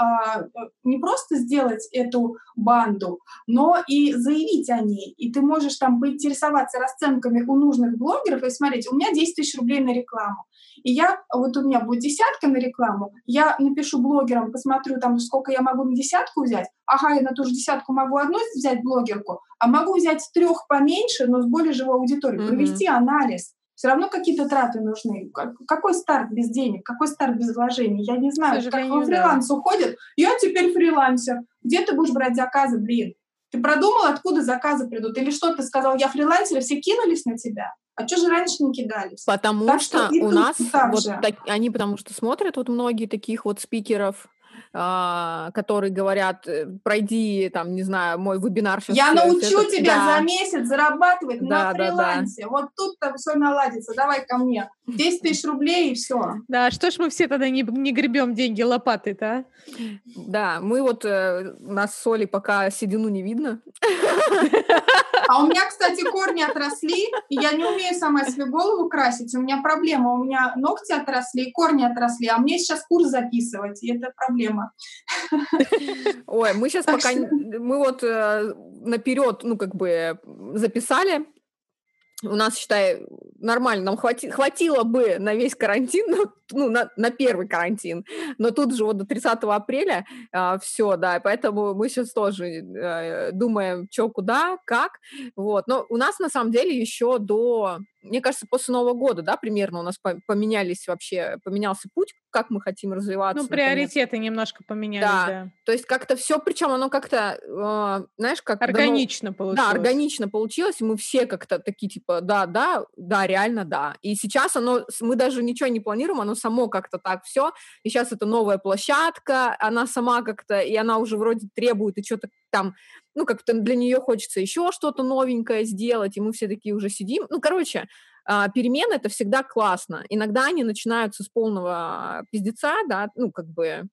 Speaker 3: э, не просто сделать эту банду, но и заявить о ней. И ты можешь там поинтересоваться расценками у нужных блогеров и смотреть, у меня 10 тысяч рублей на рекламу. И я, вот у меня будет десятка на рекламу, я напишу блогерам, посмотрю там, сколько я могу на десятку взять. Ага, я на ту же десятку могу одну взять блогерку, а могу взять трех поменьше, но с более живой аудиторией, mm-hmm. провести анализ. Все равно какие-то траты нужны. Какой старт без денег? Какой старт без вложений? Я не знаю. Как во фриланс да. уходят. Я теперь фрилансер. Где ты будешь брать заказы, блин? Ты продумал, откуда заказы придут? Или что ты сказал, я фрилансер, все кинулись на тебя? А что же раньше не кидались?
Speaker 1: Потому так что, что у нас вот так, они потому что смотрят вот многие таких вот спикеров, которые говорят, э, пройди, там, не знаю, мой вебинар
Speaker 3: сейчас. Я научу это... тебя да. за месяц зарабатывать да, на фрилансе. Да, да. Вот тут-то все наладится. Давай ко мне. 10 тысяч рублей и все.
Speaker 2: Да, что ж мы все тогда не, не гребем деньги лопатой-то, а?
Speaker 1: Да, мы вот, э, нас соли пока седину не видно.
Speaker 3: А у меня, кстати, корни отросли, и я не умею сама себе голову красить. У меня проблема, у меня ногти отросли, корни отросли, а мне сейчас курс записывать, и это проблема.
Speaker 1: Ой, мы сейчас пока, мы вот э, наперед, ну, как бы записали, у нас, считай, нормально, нам хвати, хватило бы на весь карантин, ну, на, на первый карантин, но тут же вот до 30 апреля а, все, да, поэтому мы сейчас тоже э, думаем, что, куда, как, вот, но у нас на самом деле еще до мне кажется, после Нового года, да, примерно у нас поменялись вообще, поменялся путь, как мы хотим развиваться.
Speaker 2: Ну, приоритеты наконец. немножко поменялись, да. да.
Speaker 1: То есть как-то все, причем оно как-то, э, знаешь, как...
Speaker 2: Органично
Speaker 1: дано...
Speaker 2: получилось.
Speaker 1: Да, органично получилось, и мы все как-то такие, типа, да, да, да, реально, да. И сейчас оно, мы даже ничего не планируем, оно само как-то так все, и сейчас это новая площадка, она сама как-то, и она уже вроде требует и что-то там ну, как-то для нее хочется еще что-то новенькое сделать, и мы все такие уже сидим. Ну, короче, перемены — это всегда классно. Иногда они начинаются с полного пиздеца, да, ну, как бы,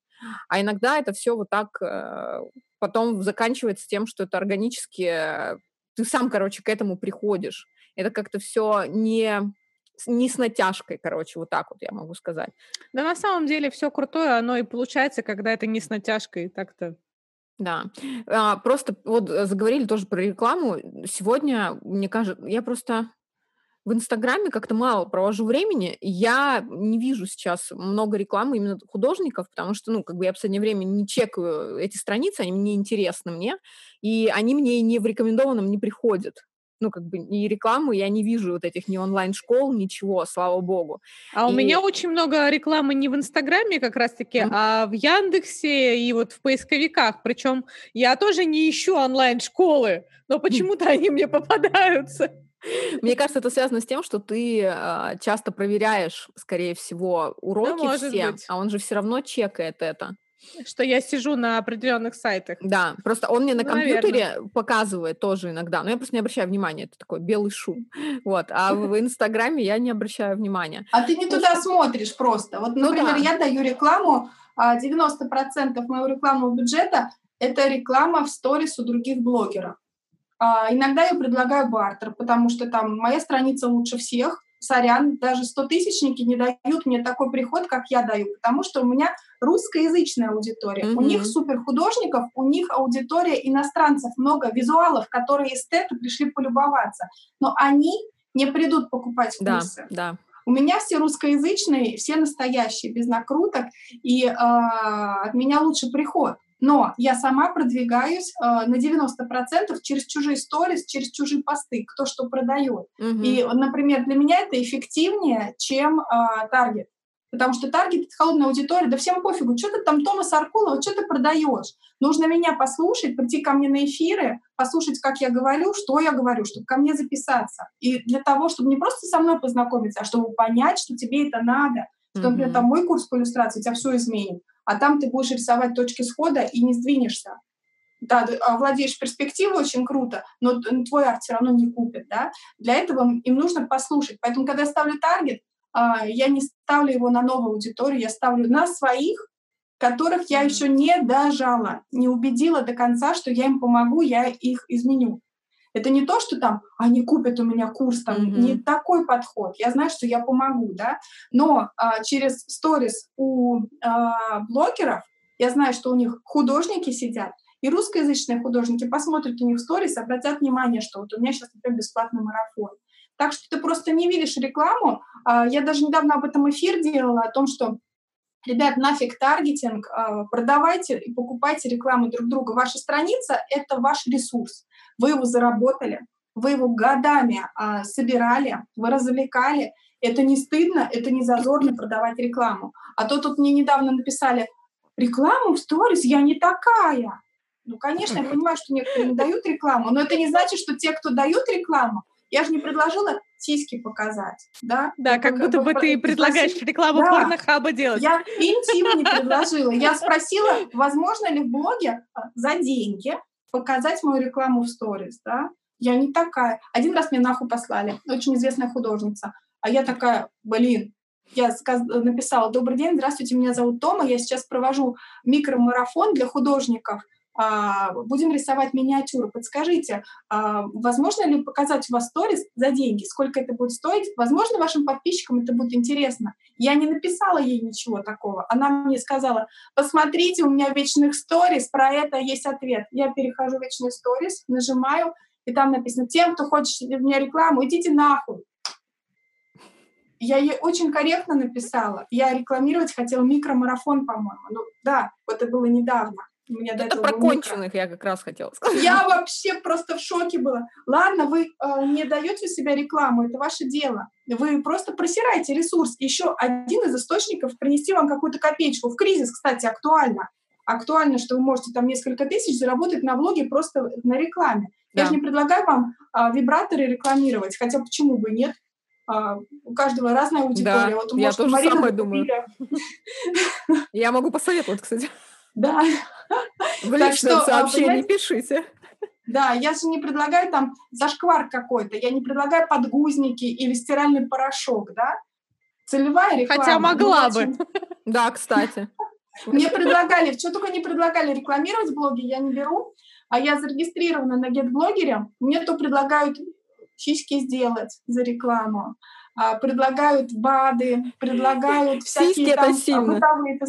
Speaker 1: а иногда это все вот так э, потом заканчивается тем, что это органически, ты сам, короче, к этому приходишь. Это как-то все не не с натяжкой, короче, вот так вот я могу сказать.
Speaker 2: Да, на самом деле все крутое, оно и получается, когда это не с натяжкой, так-то
Speaker 1: да, а, просто вот э, заговорили тоже про рекламу. Сегодня, мне кажется, я просто в Инстаграме как-то мало провожу времени. Я не вижу сейчас много рекламы именно художников, потому что, ну, как бы я в последнее время не чекаю эти страницы, они мне интересны мне, и они мне не в рекомендованном не приходят ну, как бы ни рекламу, я не вижу вот этих ни онлайн-школ, ничего, слава богу.
Speaker 2: А и... у меня очень много рекламы не в Инстаграме как раз-таки, mm-hmm. а в Яндексе и вот в поисковиках. Причем я тоже не ищу онлайн-школы, но почему-то они мне попадаются.
Speaker 1: Мне кажется, это связано с тем, что ты э, часто проверяешь, скорее всего, уроки ну, все, быть. а он же все равно чекает это.
Speaker 2: Что я сижу на определенных сайтах.
Speaker 1: Да, просто он мне на ну, компьютере наверное. показывает тоже иногда, но я просто не обращаю внимания, это такой белый шум. Вот, а в Инстаграме я не обращаю внимания.
Speaker 3: А ты не туда смотришь просто. Вот, ну например, я даю рекламу, 90% а, моего рекламного бюджета – это реклама в сторис у других блогеров. А, иногда я предлагаю бартер, потому что там моя страница лучше всех, сорян, даже 100-тысячники не дают мне такой приход, как я даю, потому что у меня русскоязычная аудитория. Mm-hmm. У них супер художников, у них аудитория иностранцев, много визуалов, которые эстеты пришли полюбоваться. Но они не придут покупать курсы.
Speaker 1: Да, да.
Speaker 3: У меня все русскоязычные, все настоящие, без накруток, и э, от меня лучше приход. Но я сама продвигаюсь э, на 90% через чужие сторис, через чужие посты, кто что продает. Угу. И, например, для меня это эффективнее, чем э, таргет. Потому что таргет — это холодная аудитория, да всем пофигу, что ты там, Томас Аркулова, что ты продаешь? Нужно меня послушать, прийти ко мне на эфиры, послушать, как я говорю, что я говорю, чтобы ко мне записаться. И для того, чтобы не просто со мной познакомиться, а чтобы понять, что тебе это надо, что, например, там мой курс по иллюстрации тебя все изменит а там ты будешь рисовать точки схода и не сдвинешься. Да, ты а, владеешь перспективой, очень круто, но твой арт все равно не купит, да. Для этого им нужно послушать. Поэтому, когда я ставлю таргет, а, я не ставлю его на новую аудиторию, я ставлю на своих, которых я еще не дожала, не убедила до конца, что я им помогу, я их изменю. Это не то, что там они купят у меня курс, там mm-hmm. не такой подход. Я знаю, что я помогу, да, но а, через сторис у а, блогеров я знаю, что у них художники сидят, и русскоязычные художники посмотрят у них сторис, обратят внимание, что вот у меня сейчас, например, бесплатный марафон. Так что ты просто не видишь рекламу. А, я даже недавно об этом эфир делала, о том, что Ребят, нафиг таргетинг, а, продавайте и покупайте рекламу друг друга. Ваша страница — это ваш ресурс. Вы его заработали, вы его годами а, собирали, вы развлекали. Это не стыдно, это не зазорно продавать рекламу. А то тут мне недавно написали, рекламу в сторис, я не такая. Ну, конечно, я понимаю, что некоторые не дают рекламу, но это не значит, что те, кто дают рекламу, я же не предложила сиськи показать, да?
Speaker 2: Да, как, будто бы ты предлагаешь рекламу да, порнохаба делать.
Speaker 3: Я интим не предложила. Я спросила, возможно ли в блоге а, за деньги показать мою рекламу в сторис, да? Я не такая. Один раз мне нахуй послали, очень известная художница. А я такая, блин, я сказ... написала, добрый день, здравствуйте, меня зовут Тома, я сейчас провожу микромарафон для художников – будем рисовать миниатюры. Подскажите, а, возможно ли показать у вас сторис за деньги? Сколько это будет стоить? Возможно, вашим подписчикам это будет интересно. Я не написала ей ничего такого. Она мне сказала, посмотрите, у меня вечных сторис, про это есть ответ. Я перехожу в вечный сторис, нажимаю, и там написано, тем, кто хочет в меня рекламу, идите нахуй. Я ей очень корректно написала. Я рекламировать хотела микромарафон, по-моему. Ну да, вот это было недавно.
Speaker 1: Меня это про конченых я как раз хотела сказать.
Speaker 3: Я вообще просто в шоке была. Ладно, вы э, не даете себя рекламу, это ваше дело. Вы просто просираете ресурс. Еще один из источников принести вам какую-то копеечку. В кризис, кстати, актуально. Актуально, что вы можете там несколько тысяч заработать на блоге просто на рекламе. Да. Я же не предлагаю вам а, вибраторы рекламировать, хотя почему бы нет? А, у каждого разная аудитория.
Speaker 1: Да, вот, я тоже Марина самое думаю. Я могу посоветовать, кстати.
Speaker 3: Да.
Speaker 1: В личном а, сообщении пишите.
Speaker 3: Да, я же не предлагаю там зашквар какой-то, я не предлагаю подгузники или стиральный порошок, да? Целевая реклама.
Speaker 2: Хотя могла бы.
Speaker 1: Да, кстати.
Speaker 3: Мне предлагали, что только не предлагали рекламировать блоги, я не беру, а я зарегистрирована на GetBlogger, мне то предлагают сиськи сделать за рекламу, а, предлагают БАДы, предлагают всякие там бытовые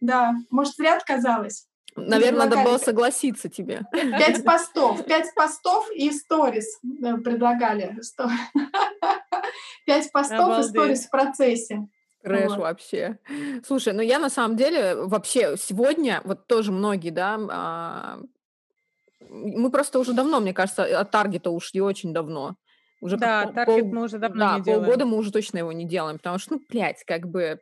Speaker 3: да, может, зря отказалась.
Speaker 1: Наверное, надо было согласиться тебе.
Speaker 3: Пять постов, пять постов и сторис э, предлагали. Пять постов и сторис в процессе.
Speaker 1: Трэш вот. вообще. Слушай, ну я на самом деле вообще сегодня, вот тоже многие, да, а, мы просто уже давно, мне кажется, от таргета ушли очень давно.
Speaker 2: Уже да, таргет пол, мы уже давно да, не
Speaker 1: делаем. полгода мы уже точно его не делаем, потому что, ну, блядь, как бы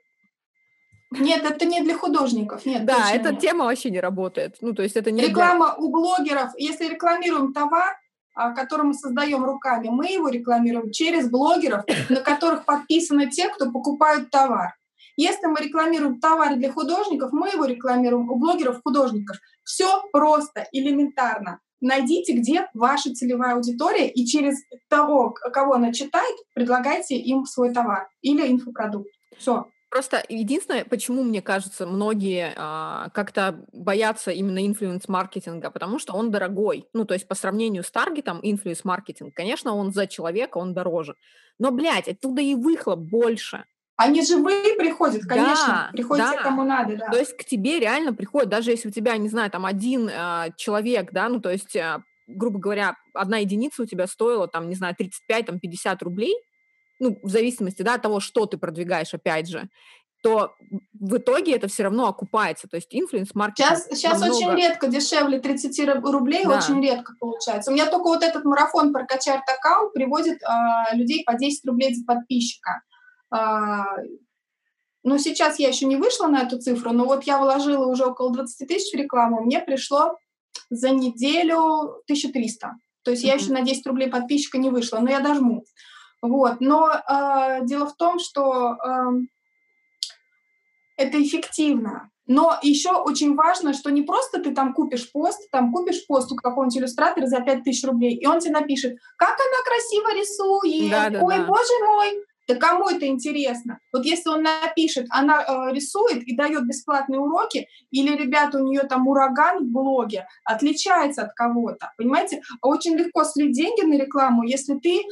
Speaker 3: нет, это не для художников, нет.
Speaker 1: Да, эта нет. тема вообще не работает. Ну, то есть это не
Speaker 3: Реклама для... у блогеров. Если рекламируем товар, а, который мы создаем руками, мы его рекламируем через блогеров, на которых подписаны те, кто покупают товар. Если мы рекламируем товар для художников, мы его рекламируем у блогеров-художников. Все просто, элементарно. Найдите, где ваша целевая аудитория, и через того, кого она читает, предлагайте им свой товар или инфопродукт. Все.
Speaker 1: Просто единственное, почему, мне кажется, многие а, как-то боятся именно инфлюенс-маркетинга, потому что он дорогой. Ну, то есть по сравнению с таргетом инфлюенс-маркетинг, конечно, он за человека, он дороже. Но, блядь, оттуда и выхлоп больше.
Speaker 3: Они живые приходят, конечно, да, приходят да. те, кому надо, да.
Speaker 1: То есть к тебе реально приходят, даже если у тебя, не знаю, там один э, человек, да, ну, то есть, э, грубо говоря, одна единица у тебя стоила, там, не знаю, 35, там, 50 рублей, ну, в зависимости, да, от того, что ты продвигаешь, опять же, то в итоге это все равно окупается. То есть инфлюенс-маркетинг...
Speaker 3: Сейчас, сейчас намного... очень редко дешевле 30 рублей, да. очень редко получается. У меня только вот этот марафон прокачай аккаунт приводит а, людей по 10 рублей за подписчика. А, но сейчас я еще не вышла на эту цифру, но вот я вложила уже около 20 тысяч в рекламу, мне пришло за неделю 1300. То есть mm-hmm. я еще на 10 рублей подписчика не вышла, но я дожму. Вот. Но э, дело в том, что э, это эффективно. Но еще очень важно, что не просто ты там купишь пост, там купишь пост у какого-нибудь иллюстратора за 5000 рублей, и он тебе напишет, как она красиво рисует, да, да, ой, да. боже мой, Да кому это интересно? Вот если он напишет, она э, рисует и дает бесплатные уроки, или, ребята, у нее там ураган в блоге, отличается от кого-то, понимаете? Очень легко слить деньги на рекламу, если ты э,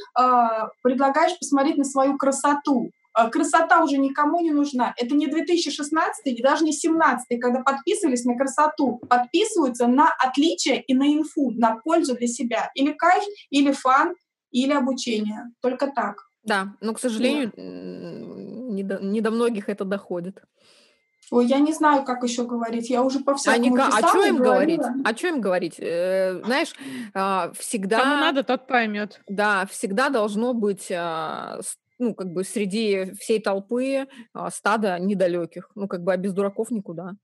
Speaker 3: предлагаешь посмотреть на свою красоту. Э, красота уже никому не нужна. Это не 2016 и даже не 17 когда подписывались на красоту. Подписываются на отличие и на инфу, на пользу для себя. Или кайф, или фан, или обучение. Только так.
Speaker 1: Да, но, к сожалению, не до, не до многих это доходит.
Speaker 3: Ой, я не знаю, как еще говорить. Я уже по всякому
Speaker 1: а, а что им говорить? А что им говорить? Э, знаешь, э, всегда...
Speaker 2: Кому надо, тот поймет.
Speaker 1: Да, всегда должно быть э, ну, как бы среди всей толпы э, стада недалеких. Ну, как бы, а без дураков никуда.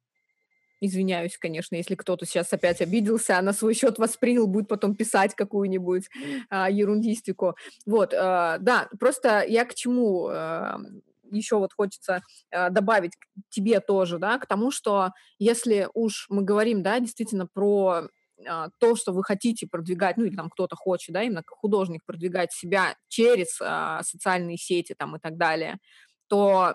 Speaker 1: Извиняюсь, конечно, если кто-то сейчас опять обиделся, а на свой счет воспринял, будет потом писать какую-нибудь а, ерундистику. Вот, а, да, просто я к чему а, еще вот хочется а, добавить тебе тоже, да, к тому, что если уж мы говорим, да, действительно про а, то, что вы хотите продвигать, ну или там кто-то хочет, да, именно художник продвигать себя через а, социальные сети там и так далее, то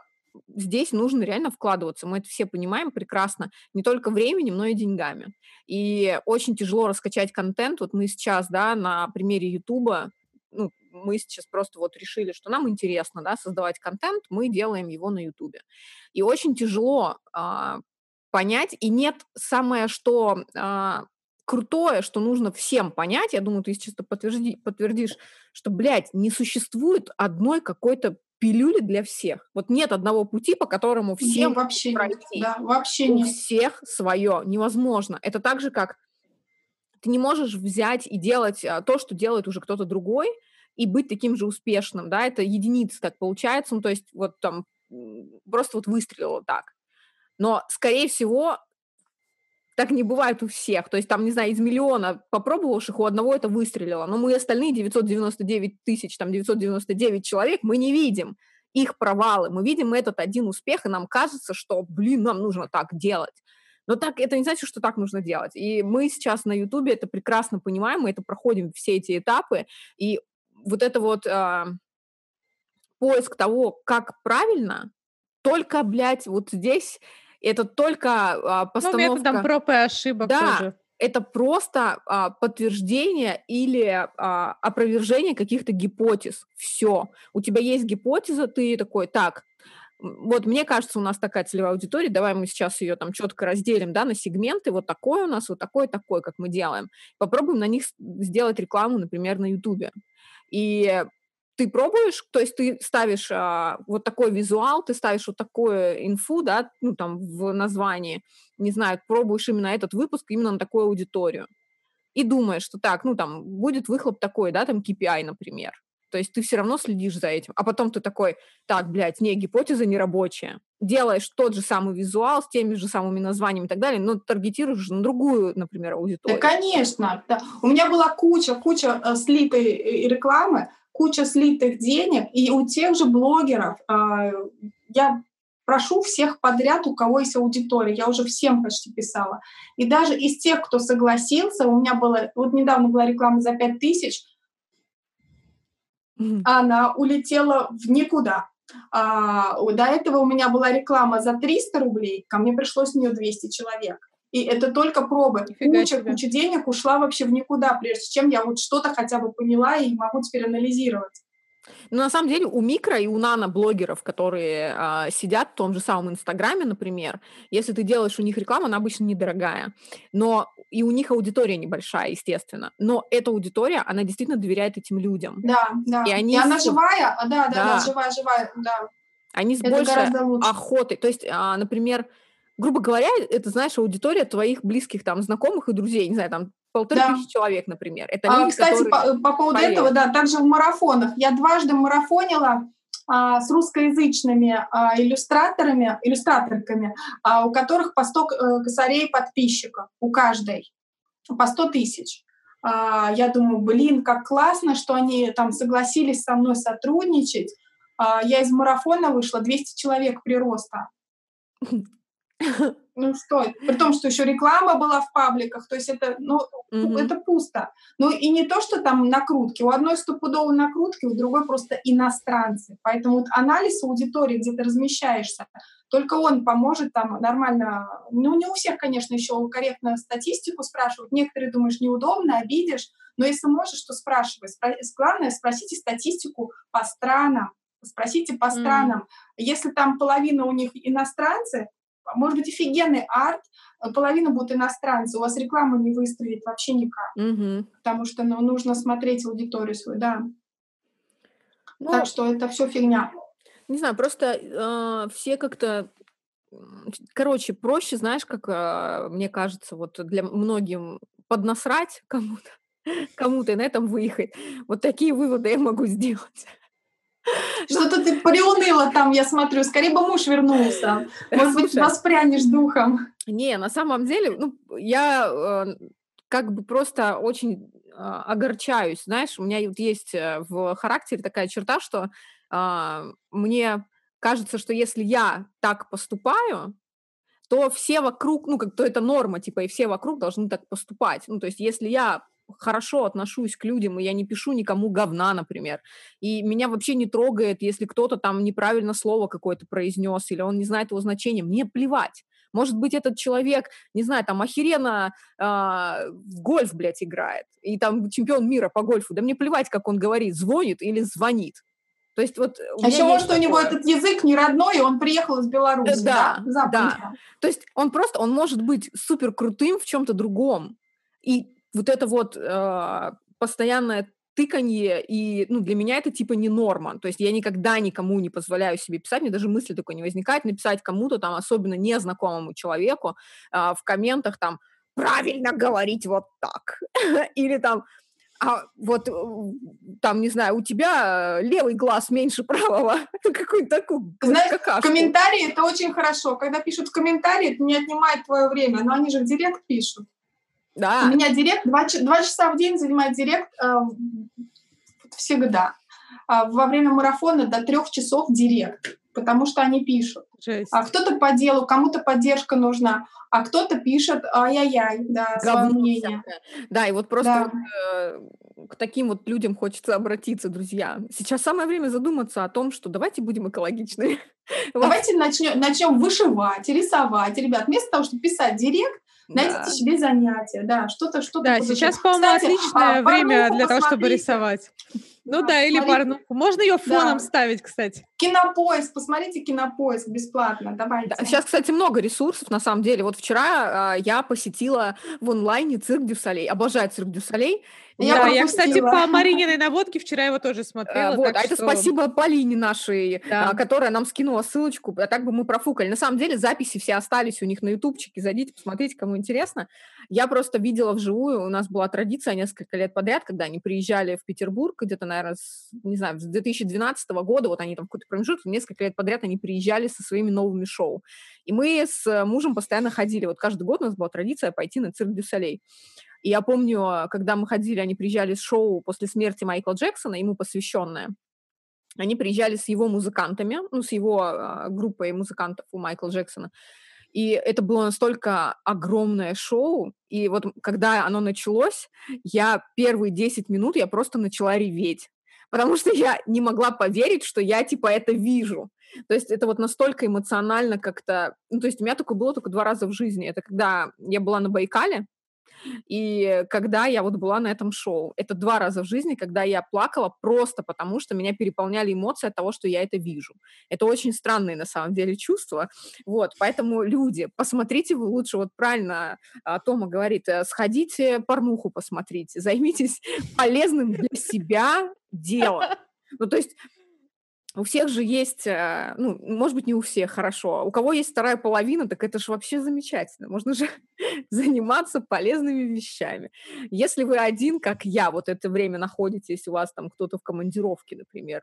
Speaker 1: здесь нужно реально вкладываться. Мы это все понимаем прекрасно, не только временем, но и деньгами. И очень тяжело раскачать контент. Вот мы сейчас, да, на примере Ютуба, ну, мы сейчас просто вот решили, что нам интересно, да, создавать контент, мы делаем его на Ютубе. И очень тяжело а, понять, и нет самое, что а, крутое, что нужно всем понять, я думаю, ты сейчас подтверди, подтвердишь, что, блядь, не существует одной какой-то пилюли для всех. Вот нет одного пути, по которому всем
Speaker 3: нет, вообще
Speaker 1: пройти.
Speaker 3: Нет, да, вообще
Speaker 1: У
Speaker 3: нет.
Speaker 1: всех свое. Невозможно. Это так же, как ты не можешь взять и делать а, то, что делает уже кто-то другой, и быть таким же успешным, да, это единицы так получается, ну, то есть вот там просто вот выстрелило так. Но, скорее всего, так не бывает у всех. То есть там, не знаю, из миллиона попробовавших у одного это выстрелило, но мы остальные 999 тысяч, там 999 человек мы не видим их провалы. Мы видим этот один успех, и нам кажется, что, блин, нам нужно так делать. Но так это не значит, что так нужно делать. И мы сейчас на Ютубе это прекрасно понимаем, мы это проходим все эти этапы, и вот это вот э, поиск того, как правильно, только, блядь, вот здесь это только постановка... Ну,
Speaker 2: методом проб и ошибок
Speaker 1: да,
Speaker 2: тоже.
Speaker 1: это просто а, подтверждение или а, опровержение каких-то гипотез. Все. У тебя есть гипотеза, ты такой, так, вот мне кажется, у нас такая целевая аудитория, давай мы сейчас ее там четко разделим, да, на сегменты, вот такой у нас, вот такой, такой, как мы делаем. Попробуем на них сделать рекламу, например, на Ютубе. И ты пробуешь, то есть ты ставишь а, вот такой визуал, ты ставишь вот такую инфу, да, ну там в названии, не знаю, пробуешь именно этот выпуск именно на такую аудиторию. И думаешь, что так, ну там будет выхлоп такой, да, там KPI, например. То есть ты все равно следишь за этим. А потом ты такой, так, блядь, не, гипотеза не рабочая. Делаешь тот же самый визуал с теми же самыми названиями и так далее, но таргетируешь на другую, например, аудиторию.
Speaker 3: Да, конечно. Да. У меня была куча, куча э, слитой рекламы, куча слитых денег, и у тех же блогеров э, я прошу всех подряд, у кого есть аудитория, я уже всем почти писала. И даже из тех, кто согласился, у меня было, вот недавно была реклама за 5 тысяч, mm-hmm. она улетела в никуда. А, до этого у меня была реклама за 300 рублей, ко мне пришло с нее 200 человек. И это только пробы. Нифига куча, себе. куча денег ушла вообще в никуда, прежде чем я вот что-то хотя бы поняла и могу теперь анализировать.
Speaker 1: Ну, на самом деле, у микро и у нано-блогеров, которые а, сидят в том же самом Инстаграме, например, если ты делаешь у них рекламу, она обычно недорогая. Но и у них аудитория небольшая, естественно. Но эта аудитория, она действительно доверяет этим людям.
Speaker 3: Да, да. И, они и она с... живая, а, да, да, да, да, живая, живая, да.
Speaker 1: Они с Это большей охотой. То есть, а, например, грубо говоря, это, знаешь, аудитория твоих близких там знакомых и друзей, не знаю, там полторы да. тысячи человек, например. Это
Speaker 3: а, люди, кстати, по, по поводу поверят. этого, да, также в марафонах. Я дважды марафонила а, с русскоязычными а, иллюстраторами, иллюстраторками, а, у которых по 100 э, косарей подписчиков, у каждой, по 100 тысяч. А, я думаю, блин, как классно, что они там согласились со мной сотрудничать. А, я из марафона вышла, 200 человек прироста. Ну что, при том, что еще реклама была в пабликах, то есть это, ну, mm-hmm. это пусто. Ну и не то, что там накрутки, у одной стопудово накрутки, у другой просто иностранцы. Поэтому вот анализ аудитории, где ты размещаешься, только он поможет там нормально, ну не у всех, конечно, еще корректно статистику спрашивают, некоторые думаешь неудобно, обидишь, но если можешь, то спрашивай. Главное, спросите статистику по странам, спросите по странам. Mm. Если там половина у них иностранцы, может быть, офигенный арт, э, половина будут иностранцы, у вас рекламу не выстроить вообще никак,
Speaker 1: угу.
Speaker 3: потому что ну, нужно смотреть аудиторию свою, да. Ну, так что это все фигня.
Speaker 1: Не знаю, просто э, все как-то, короче, проще, знаешь, как э, мне кажется, вот для многим поднасрать кому-то, кому-то и на этом выехать. Вот такие выводы я могу сделать.
Speaker 3: Что-то ты приуныла там, я смотрю. Скорее бы муж вернулся. Может быть, воспрянешь духом.
Speaker 1: Не, на самом деле, ну, я э, как бы просто очень э, огорчаюсь. Знаешь, у меня вот есть э, в характере такая черта, что э, мне кажется, что если я так поступаю, то все вокруг, ну, как то это норма, типа, и все вокруг должны так поступать. Ну, то есть, если я хорошо отношусь к людям, и я не пишу никому говна, например. И меня вообще не трогает, если кто-то там неправильно слово какое-то произнес, или он не знает его значения. Мне плевать. Может быть, этот человек, не знаю, там охеренно э, в гольф, блядь, играет, и там чемпион мира по гольфу. Да мне плевать, как он говорит, звонит или звонит. То есть вот...
Speaker 3: А еще может такое... у него этот язык не родной, и он приехал из Беларуси, да?
Speaker 1: Да, да. То есть он просто, он может быть супер крутым в чем-то другом. И вот это вот э, постоянное тыканье, и ну, для меня это типа не норма. То есть я никогда никому не позволяю себе писать, мне даже мысли такой не возникает, написать кому-то там, особенно незнакомому человеку, э, в комментах там «правильно говорить вот так» или там а вот там, не знаю, у тебя левый глаз меньше правого. Какой-то такой
Speaker 3: Знаешь, какашку. комментарии это очень хорошо. Когда пишут в комментарии, это не отнимает твое время, но они же в директ пишут.
Speaker 1: Да.
Speaker 3: У меня директ, два, два часа в день занимает директ э, всегда. А во время марафона до трех часов директ, потому что они пишут. Жесть. А кто-то по делу, кому-то поддержка нужна, а кто-то пишет ай-яй-яй, да, свое мнение.
Speaker 1: Да, и вот просто да. вот, э, к таким вот людям хочется обратиться, друзья. Сейчас самое время задуматься о том, что давайте будем экологичными.
Speaker 3: Давайте начнем, начнем вышивать, рисовать. Ребят, вместо того, чтобы писать директ, Найдите да. себе занятия, да, что-то, что-то.
Speaker 2: Да, сейчас, по-моему, отличное а, время для того, чтобы рисовать. Ну да, да или порнуху. Можно ее фоном да. ставить, кстати.
Speaker 3: Кинопоиск, посмотрите кинопоиск бесплатно, давайте.
Speaker 1: Да, сейчас, кстати, много ресурсов, на самом деле. Вот вчера э, я посетила в онлайне цирк дю Солей. Обожаю цирк дю Солей.
Speaker 2: Я, да, я, кстати, по Марининой наводке вчера его тоже смотрела.
Speaker 1: А, вот, а что... это спасибо Полине нашей, да. а, которая нам скинула ссылочку, а так бы мы профукали. На самом деле записи все остались у них на ютубчике, зайдите, посмотрите, кому интересно. Я просто видела вживую, у нас была традиция несколько лет подряд, когда они приезжали в Петербург, где-то, наверное, с, не знаю, с 2012 года, вот они там какой-то промежуток, несколько лет подряд они приезжали со своими новыми шоу. И мы с мужем постоянно ходили, вот каждый год у нас была традиция пойти на цирк Дюсалей. И я помню, когда мы ходили, они приезжали с шоу после смерти Майкла Джексона, ему посвященное. Они приезжали с его музыкантами, ну, с его э, группой музыкантов у Майкла Джексона. И это было настолько огромное шоу. И вот когда оно началось, я первые 10 минут я просто начала реветь. Потому что я не могла поверить, что я типа это вижу. То есть это вот настолько эмоционально как-то... Ну, то есть у меня такое было только два раза в жизни. Это когда я была на Байкале, и когда я вот была на этом шоу, это два раза в жизни, когда я плакала просто потому, что меня переполняли эмоции от того, что я это вижу. Это очень странные на самом деле чувства. Вот, поэтому люди, посмотрите вы лучше, вот правильно а, Тома говорит, э, сходите порнуху посмотрите, займитесь полезным для себя делом. Ну, то есть у всех же есть, э, ну, может быть, не у всех, хорошо. У кого есть вторая половина, так это же вообще замечательно. Можно же заниматься полезными вещами. Если вы один, как я, вот это время находитесь, у вас там кто-то в командировке, например,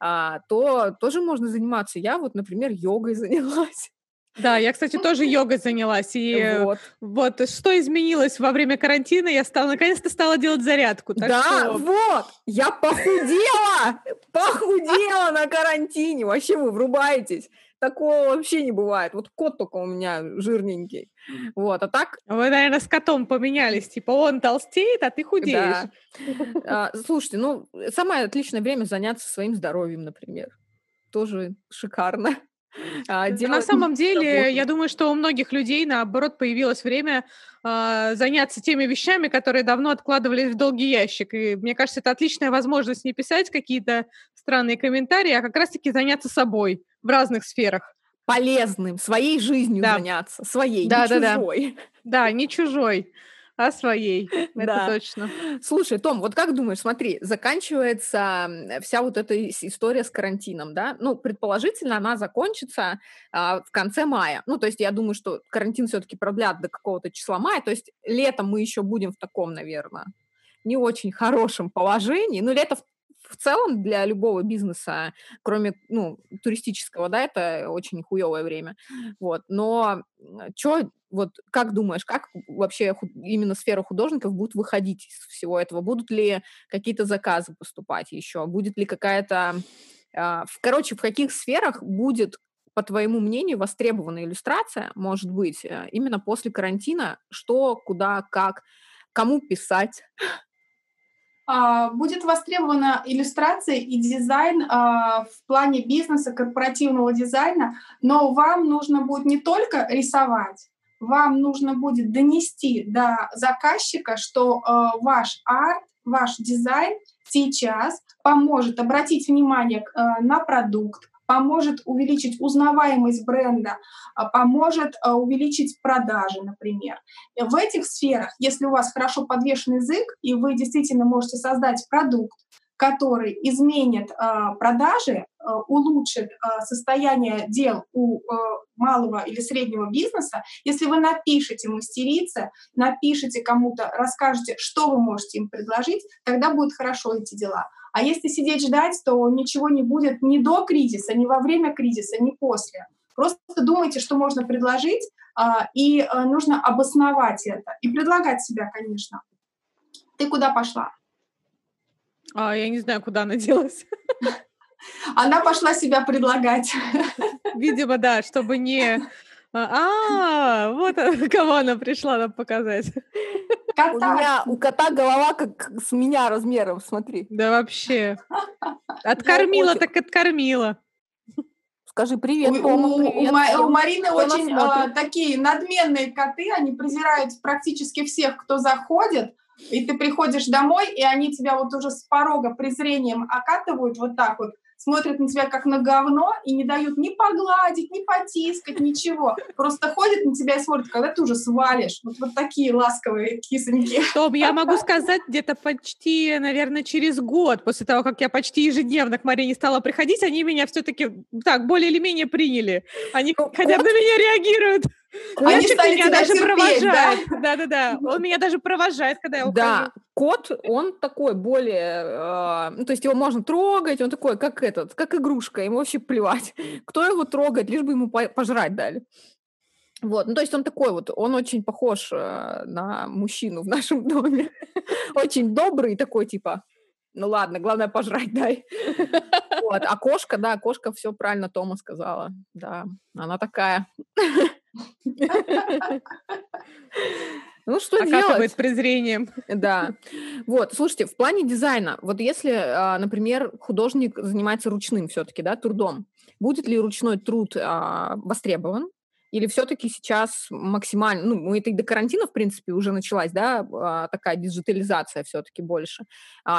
Speaker 1: а, то тоже можно заниматься. Я вот, например, йогой занялась.
Speaker 2: Да, я, кстати, тоже йогой занялась. И вот. вот что изменилось во время карантина, я стала наконец-то стала делать зарядку.
Speaker 1: да,
Speaker 2: что...
Speaker 1: вот, я похудела, похудела на карантине. Вообще вы врубаетесь. Такого вообще не бывает. Вот кот только у меня жирненький. Вот, а так...
Speaker 2: Вы, наверное, с котом поменялись. Типа он толстеет, а ты худеешь.
Speaker 1: Да. А, слушайте, ну, самое отличное время заняться своим здоровьем, например. Тоже шикарно.
Speaker 2: А, на самом деле, я думаю, что у многих людей, наоборот, появилось время э, заняться теми вещами, которые давно откладывались в долгий ящик. И мне кажется, это отличная возможность не писать какие-то странные комментарии, а как раз-таки заняться собой в разных сферах.
Speaker 1: Полезным, своей жизнью да. заняться, своей,
Speaker 2: да,
Speaker 1: не
Speaker 2: да,
Speaker 1: чужой.
Speaker 2: Да. да, не чужой о своей, это да. точно.
Speaker 1: Слушай, Том, вот как думаешь, смотри, заканчивается вся вот эта история с карантином, да? Ну, предположительно, она закончится а, в конце мая. Ну, то есть я думаю, что карантин все-таки продлят до какого-то числа мая, то есть летом мы еще будем в таком, наверное, не очень хорошем положении. Ну, лето в целом для любого бизнеса, кроме ну, туристического, да, это очень хуевое время. Вот. Но что, вот как думаешь, как вообще именно сфера художников будет выходить из всего этого? Будут ли какие-то заказы поступать еще? Будет ли какая-то... Э, короче, в каких сферах будет по твоему мнению, востребованная иллюстрация, может быть, э, именно после карантина? Что, куда, как, кому писать?
Speaker 3: А, будет востребована иллюстрация и дизайн а, в плане бизнеса, корпоративного дизайна, но вам нужно будет не только рисовать, вам нужно будет донести до заказчика, что а, ваш арт, ваш дизайн сейчас поможет обратить внимание на продукт, поможет увеличить узнаваемость бренда, а, поможет а, увеличить продажи, например. В этих сферах, если у вас хорошо подвешен язык, и вы действительно можете создать продукт, который изменит э, продажи, э, улучшит э, состояние дел у э, малого или среднего бизнеса, если вы напишете мастерице, напишите кому-то, расскажете, что вы можете им предложить, тогда будет хорошо эти дела. А если сидеть ждать, то ничего не будет ни до кризиса, ни во время кризиса, ни после. Просто думайте, что можно предложить, а, и а, нужно обосновать это. И предлагать себя, конечно. Ты куда пошла?
Speaker 2: А, я не знаю, куда она делась.
Speaker 3: Она пошла себя предлагать.
Speaker 2: Видимо, да, чтобы не... А, вот кого она пришла нам показать.
Speaker 1: Кота. У меня у кота голова как с меня размером, смотри.
Speaker 2: Да вообще. Откормила так откормила.
Speaker 1: Скажи привет, у,
Speaker 3: Тома, у, привет. У, у Марины Кто очень а, такие надменные коты, они презирают практически всех, кто заходит, и ты приходишь домой, и они тебя вот уже с порога презрением окатывают вот так вот, смотрят на тебя как на говно и не дают ни погладить, ни потискать, ничего. Просто ходят на тебя и смотрят, когда ты уже свалишь. Вот, вот такие ласковые кисоньки.
Speaker 2: Том, я могу сказать, где-то почти, наверное, через год после того, как я почти ежедневно к Марине стала приходить, они меня все-таки так более или менее приняли. Они ну, хотя бы на меня реагируют. Котик меня даже терпеть, провожает. Да-да-да. Он меня даже провожает, когда я ухожу. Да,
Speaker 1: кот, он такой более... Э, ну, то есть его можно трогать, он такой, как этот, как игрушка, ему вообще плевать. Кто его трогает, лишь бы ему пожрать дали. Вот, ну то есть он такой вот, он очень похож э, на мужчину в нашем доме. Очень добрый такой, типа, ну ладно, главное пожрать дай. Вот, а кошка, да, кошка все правильно Тома сказала. Да, она такая. Ну, что делать?
Speaker 2: презрением.
Speaker 1: Да. Вот, слушайте, в плане дизайна, вот если, а, например, художник занимается ручным все-таки, да, трудом, будет ли ручной труд а, востребован? Или все-таки сейчас максимально, ну, это и до карантина, в принципе, уже началась, да, а, такая диджитализация все-таки больше.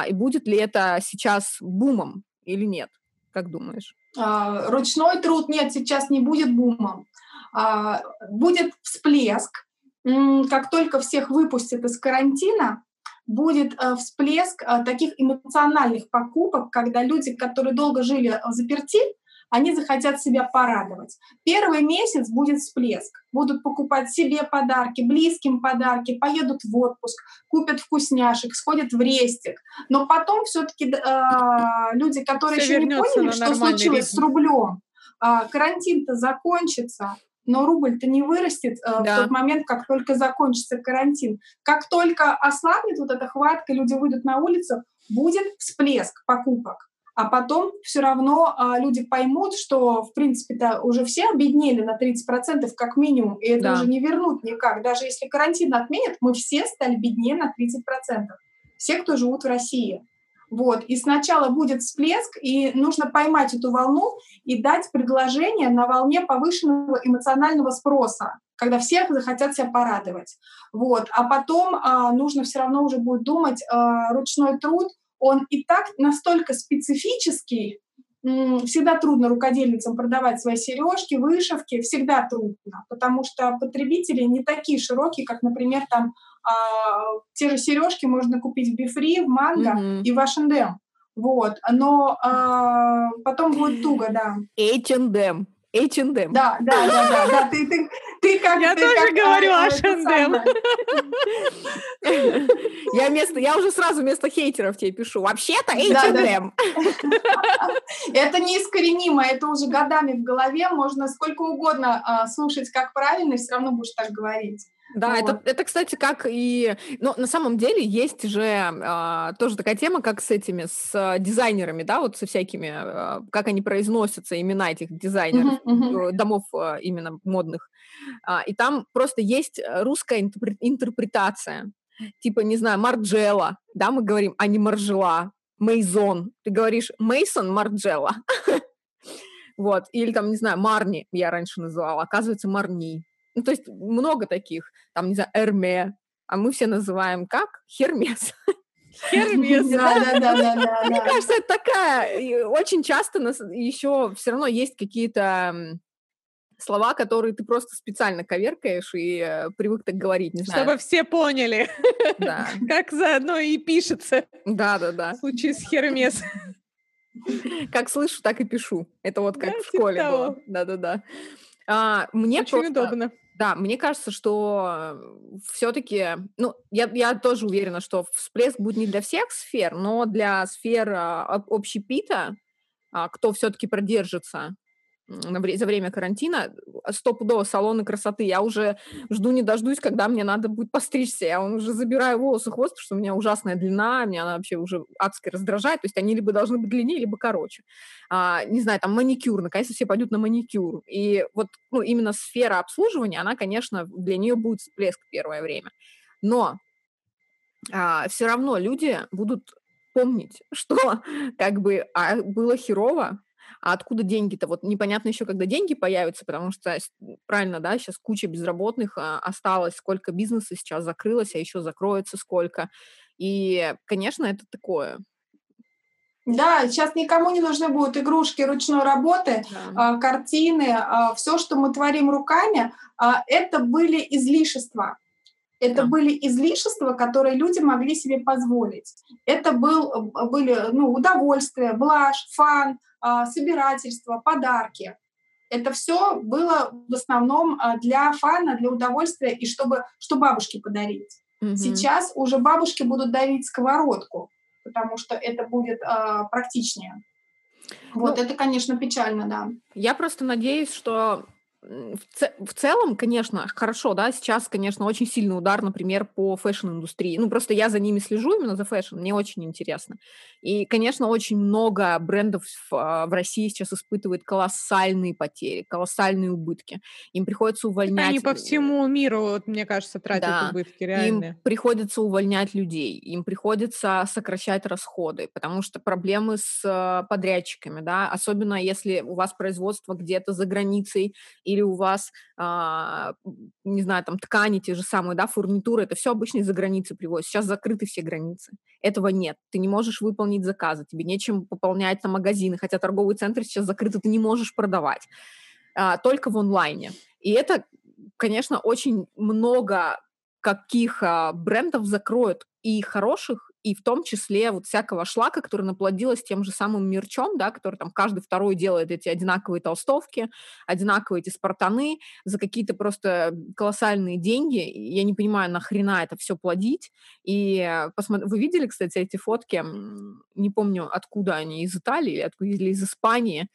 Speaker 1: И будет ли это сейчас бумом или нет? Как думаешь?
Speaker 3: Ручной труд нет, сейчас не будет бумом. А, будет всплеск, как только всех выпустят из карантина, будет э, всплеск э, таких эмоциональных покупок, когда люди, которые долго жили в заперти, они захотят себя порадовать. Первый месяц будет всплеск. Будут покупать себе подарки, близким подарки, поедут в отпуск, купят вкусняшек, сходят в рестик. Но потом все-таки э, люди, которые Все еще не поняли, что случилось ритм. с рублем, э, карантин-то закончится, но рубль-то не вырастет э, да. в тот момент, как только закончится карантин. Как только ослабнет вот эта хватка, люди выйдут на улицу, будет всплеск покупок. А потом все равно а, люди поймут, что, в принципе-то, уже все обеднели на 30% как минимум, и это да. уже не вернут никак. Даже если карантин отменят, мы все стали беднее на 30%. Все, кто живут в России. Вот. И сначала будет всплеск, и нужно поймать эту волну и дать предложение на волне повышенного эмоционального спроса, когда всех захотят себя порадовать. Вот. А потом а, нужно все равно уже будет думать, а, ручной труд, он и так настолько специфический, всегда трудно рукодельницам продавать свои сережки, вышивки, всегда трудно, потому что потребители не такие широкие, как, например, там а, те же сережки можно купить в Бифри, в Манго mm-hmm. и в H&M. Вот, но а, потом будет туго, да.
Speaker 1: H&M. H&M.
Speaker 3: Да, да, да, да, да. Ты, ты, ты как
Speaker 2: Я
Speaker 3: ты
Speaker 2: тоже
Speaker 3: как,
Speaker 2: говорю H&M.
Speaker 1: Я вместо, я уже сразу вместо хейтеров тебе пишу. Вообще-то H&M.
Speaker 3: Это неискоренимо, это уже годами в голове. Можно сколько угодно а, слушать, как правильно, и все равно будешь так говорить.
Speaker 1: Да, вот. это, это, кстати, как и... Ну, на самом деле есть же э, тоже такая тема, как с этими, с э, дизайнерами, да, вот со всякими, э, как они произносятся, имена этих дизайнеров, uh-huh, uh-huh. домов э, именно модных. А, и там просто есть русская интерпретация. Типа, не знаю, Марджела, да, мы говорим, а не Маржела. Мейзон. Ты говоришь Мейсон Марджела. Вот. Или там, не знаю, Марни я раньше называла. Оказывается, Марни. Ну, то есть много таких, там, не знаю, Эрме, а мы все называем как? Хермес.
Speaker 2: Хермес.
Speaker 3: Да, да, да, да, да.
Speaker 1: Мне кажется, это такая, очень часто еще все равно есть какие-то слова, которые ты просто специально коверкаешь и э, привык так говорить, не
Speaker 2: знаю. Чтобы все поняли, да. как заодно и пишется.
Speaker 1: Да, да, да.
Speaker 2: В случае с Хермес.
Speaker 1: Как слышу, так и пишу. Это вот как да, в школе типа было. Да, да, да. А, мне
Speaker 2: Очень просто, удобно.
Speaker 1: Да, мне кажется, что все-таки, ну, я, я тоже уверена, что всплеск будет не для всех сфер, но для сфер а, общепита, а, кто все-таки продержится за время карантина стопудово салоны красоты. Я уже жду не дождусь, когда мне надо будет постричься. Я уже забираю волосы хвост, потому что у меня ужасная длина, меня она вообще уже адски раздражает. То есть они либо должны быть длиннее, либо короче. А, не знаю, там маникюр, наконец-то все пойдут на маникюр. И вот ну, именно сфера обслуживания, она, конечно, для нее будет всплеск первое время. Но а, все равно люди будут помнить, что как бы а, было херово, а откуда деньги-то? Вот непонятно еще, когда деньги появятся, потому что, правильно, да, сейчас куча безработных а, осталось, сколько бизнеса сейчас закрылось, а еще закроется сколько. И, конечно, это такое.
Speaker 3: Да, сейчас никому не нужны будут игрушки ручной работы, да. а, картины, а, все, что мы творим руками, это были излишества. Это да. были излишества, которые люди могли себе позволить. Это был, были ну, удовольствие, блажь, фан, а, собирательство, подарки. Это все было в основном а, для фана, для удовольствия и чтобы, что бабушке подарить. Угу. Сейчас уже бабушки будут дарить сковородку, потому что это будет э, практичнее. Вот ну, это, конечно, печально, да.
Speaker 1: Я просто надеюсь, что в, ц- в целом, конечно, хорошо, да, сейчас, конечно, очень сильный удар, например, по fashion-индустрии. Ну, просто я за ними слежу именно за fashion, мне очень интересно. И, конечно, очень много брендов в, а, в России сейчас испытывает колоссальные потери, колоссальные убытки. Им приходится увольнять...
Speaker 2: Они по всему миру, вот, мне кажется, тратят да, убытки реальные.
Speaker 1: Им приходится увольнять людей, им приходится сокращать расходы, потому что проблемы с а, подрядчиками, да, особенно если у вас производство где-то за границей или у вас, а, не знаю, там ткани те же самые, да, фурнитура, это все обычно из-за границы привозят. Сейчас закрыты все границы. Этого нет. Ты не можешь выполнить заказы, тебе нечем пополнять на магазины, хотя торговые центры сейчас закрыты, ты не можешь продавать. А, только в онлайне. И это, конечно, очень много каких а, брендов закроют и хороших, и в том числе вот всякого шлака, который наплодилось тем же самым мерчом, да, который там каждый второй делает эти одинаковые толстовки, одинаковые эти спартаны за какие-то просто колоссальные деньги. Я не понимаю, нахрена это все плодить. И посмотри, вы видели, кстати, эти фотки? Не помню, откуда они, из Италии или из Испании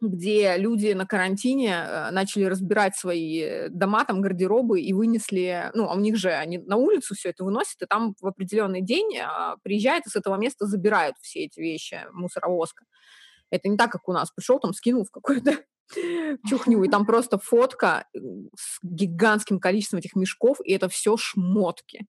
Speaker 1: где люди на карантине э, начали разбирать свои дома, там, гардеробы и вынесли, ну, а у них же они на улицу все это выносят, и там в определенный день а, приезжают и с этого места забирают все эти вещи, мусоровозка. Это не так, как у нас. Пришел там, скинул в какой-то чухню, и там просто фотка с гигантским количеством этих мешков, и это все шмотки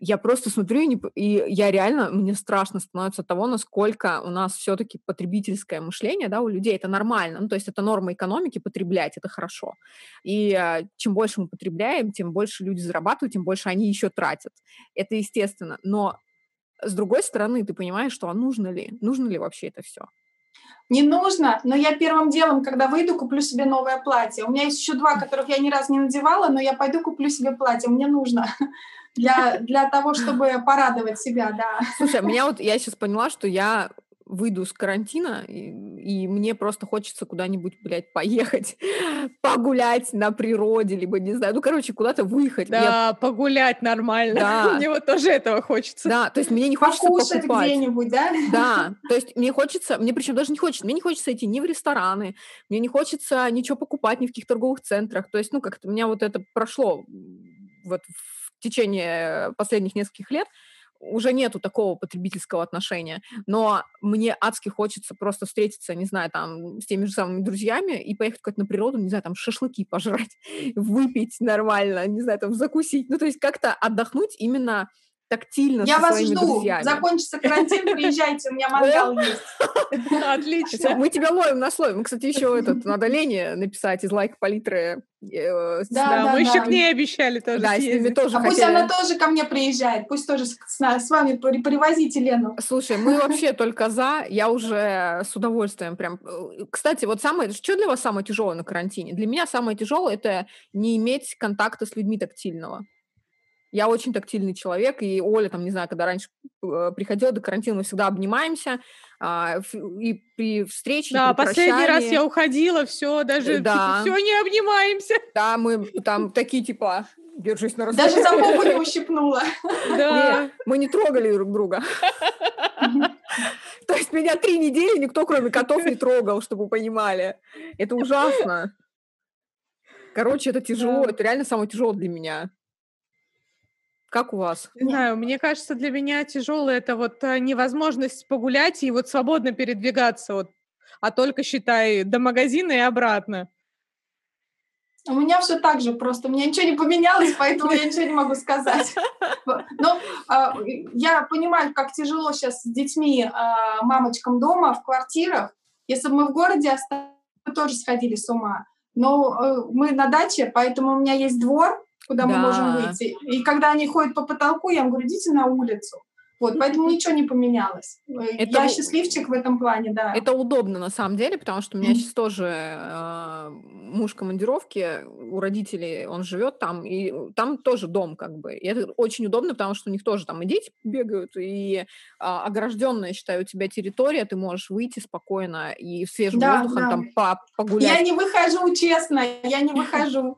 Speaker 1: я просто смотрю, и, я реально, мне страшно становится от того, насколько у нас все-таки потребительское мышление, да, у людей это нормально, ну, то есть это норма экономики потреблять, это хорошо. И а, чем больше мы потребляем, тем больше люди зарабатывают, тем больше они еще тратят. Это естественно. Но с другой стороны, ты понимаешь, что а нужно ли, нужно ли вообще это все?
Speaker 3: Не нужно, но я первым делом, когда выйду, куплю себе новое платье. У меня есть еще два, которых я ни разу не надевала, но я пойду куплю себе платье, мне нужно для, для того, чтобы порадовать себя, да.
Speaker 1: Слушай, меня вот, я сейчас поняла, что я выйду с карантина, и, и мне просто хочется куда-нибудь, блядь, поехать, погулять на природе, либо, не знаю, ну, короче, куда-то выехать.
Speaker 2: Да, я... погулять нормально. Да. мне вот тоже этого хочется.
Speaker 1: Да, то есть мне не хочется
Speaker 3: Покушать покупать. где-нибудь, да?
Speaker 1: Да, то есть мне хочется, мне причем даже не хочется, мне не хочется идти ни в рестораны, мне не хочется ничего покупать ни в каких торговых центрах, то есть, ну, как-то у меня вот это прошло вот в течение последних нескольких лет, уже нету такого потребительского отношения, но мне адски хочется просто встретиться, не знаю, там, с теми же самыми друзьями и поехать куда-то на природу, не знаю, там, шашлыки пожрать, выпить нормально, не знаю, там, закусить, ну, то есть как-то отдохнуть именно тактильно
Speaker 3: Я
Speaker 1: со
Speaker 3: вас
Speaker 1: своими
Speaker 3: жду.
Speaker 1: друзьями.
Speaker 3: Закончится карантин, приезжайте, у меня мангал есть.
Speaker 2: Отлично.
Speaker 1: Мы тебя ловим на слове. Мы, кстати, еще этот, надо Лене написать из лайк палитры.
Speaker 2: Э, да, мы еще к ней обещали тоже
Speaker 1: Да, с ними тоже
Speaker 3: А пусть она тоже ко мне приезжает, пусть тоже с вами привозите Лену.
Speaker 1: Слушай, мы вообще только за, я уже с удовольствием прям... Э, кстати, вот самое, что для вас самое тяжелое на карантине? Для меня самое тяжелое — это не иметь контакта с людьми тактильного. Я очень тактильный человек, и Оля, там, не знаю, когда раньше э, приходила до карантина, мы всегда обнимаемся, а, и при встрече,
Speaker 2: Да,
Speaker 1: при
Speaker 2: последний раз я уходила, все, даже
Speaker 1: э, да.
Speaker 2: все не обнимаемся.
Speaker 1: Да, мы там такие типа держись на
Speaker 3: расстоянии. Даже за попу не ущипнула.
Speaker 1: Да. Мы не трогали друг друга. То есть меня три недели никто, кроме котов, не трогал, чтобы вы понимали. Это ужасно. Короче, это тяжело. Это реально самое тяжелое для меня. Как у вас?
Speaker 2: Не знаю, мне кажется, для меня тяжело это вот э, невозможность погулять и вот свободно передвигаться, вот, а только, считай, до магазина и обратно.
Speaker 3: У меня все так же, просто у меня ничего не поменялось, поэтому я ничего не могу сказать. Но э, я понимаю, как тяжело сейчас с детьми, э, мамочкам дома, в квартирах. Если бы мы в городе остались, мы тоже сходили с ума. Но э, мы на даче, поэтому у меня есть двор, куда да. мы можем выйти. И когда они ходят по потолку, я им говорю, идите на улицу. Вот, поэтому ничего не поменялось. Это, я счастливчик в этом плане, да.
Speaker 1: Это удобно на самом деле, потому что у меня сейчас тоже э, муж командировки у родителей, он живет там, и там тоже дом как бы. И это очень удобно, потому что у них тоже там и дети бегают, и э, огражденная, считаю, у тебя территория, ты можешь выйти спокойно и в свежем да, воздухом да. там по погулять.
Speaker 3: Я не выхожу, честно, я не выхожу.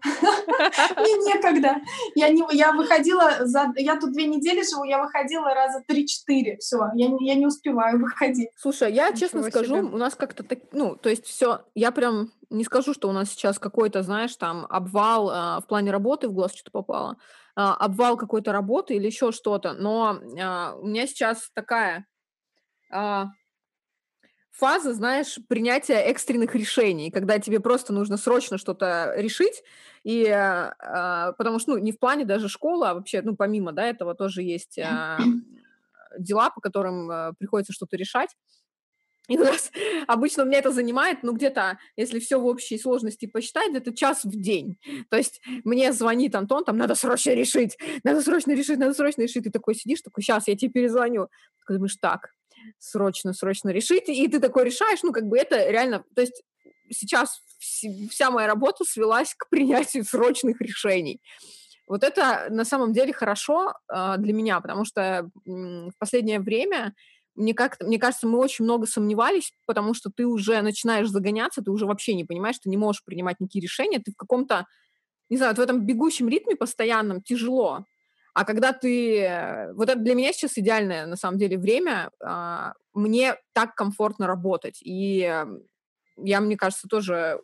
Speaker 3: Мне некогда. Я не, я выходила, за, я тут две недели живу, я выходила раза 3-4, все, я, я не успеваю выходить.
Speaker 1: Слушай, я честно скажу, у нас как-то так, ну, то есть все, я прям не скажу, что у нас сейчас какой-то, знаешь, там обвал э, в плане работы, в глаз что-то попало, обвал какой-то работы или еще что-то, но э, у меня сейчас такая э, фаза, знаешь, принятия экстренных решений, когда тебе просто нужно срочно что-то решить, и э, потому что, ну, не в плане даже школы, а вообще, ну, помимо, да, этого тоже есть э, дела, по которым э, приходится что-то решать. И у нас обычно у меня это занимает, ну, где-то, если все в общей сложности посчитать, где-то час в день. То есть мне звонит Антон, там, надо срочно решить, надо срочно решить, надо срочно решить. Ты такой сидишь, такой, сейчас я тебе перезвоню. Ты думаешь, так, срочно, срочно решить. И ты такой решаешь, ну, как бы это реально, то есть сейчас вся моя работа свелась к принятию срочных решений. Вот это на самом деле хорошо э, для меня, потому что в последнее время мне, как мне кажется, мы очень много сомневались, потому что ты уже начинаешь загоняться, ты уже вообще не понимаешь, ты не можешь принимать никакие решения, ты в каком-то, не знаю, в этом бегущем ритме постоянном тяжело. А когда ты... Э, вот это для меня сейчас идеальное, на самом деле, время. Э, мне так комфортно работать. И я, мне кажется, тоже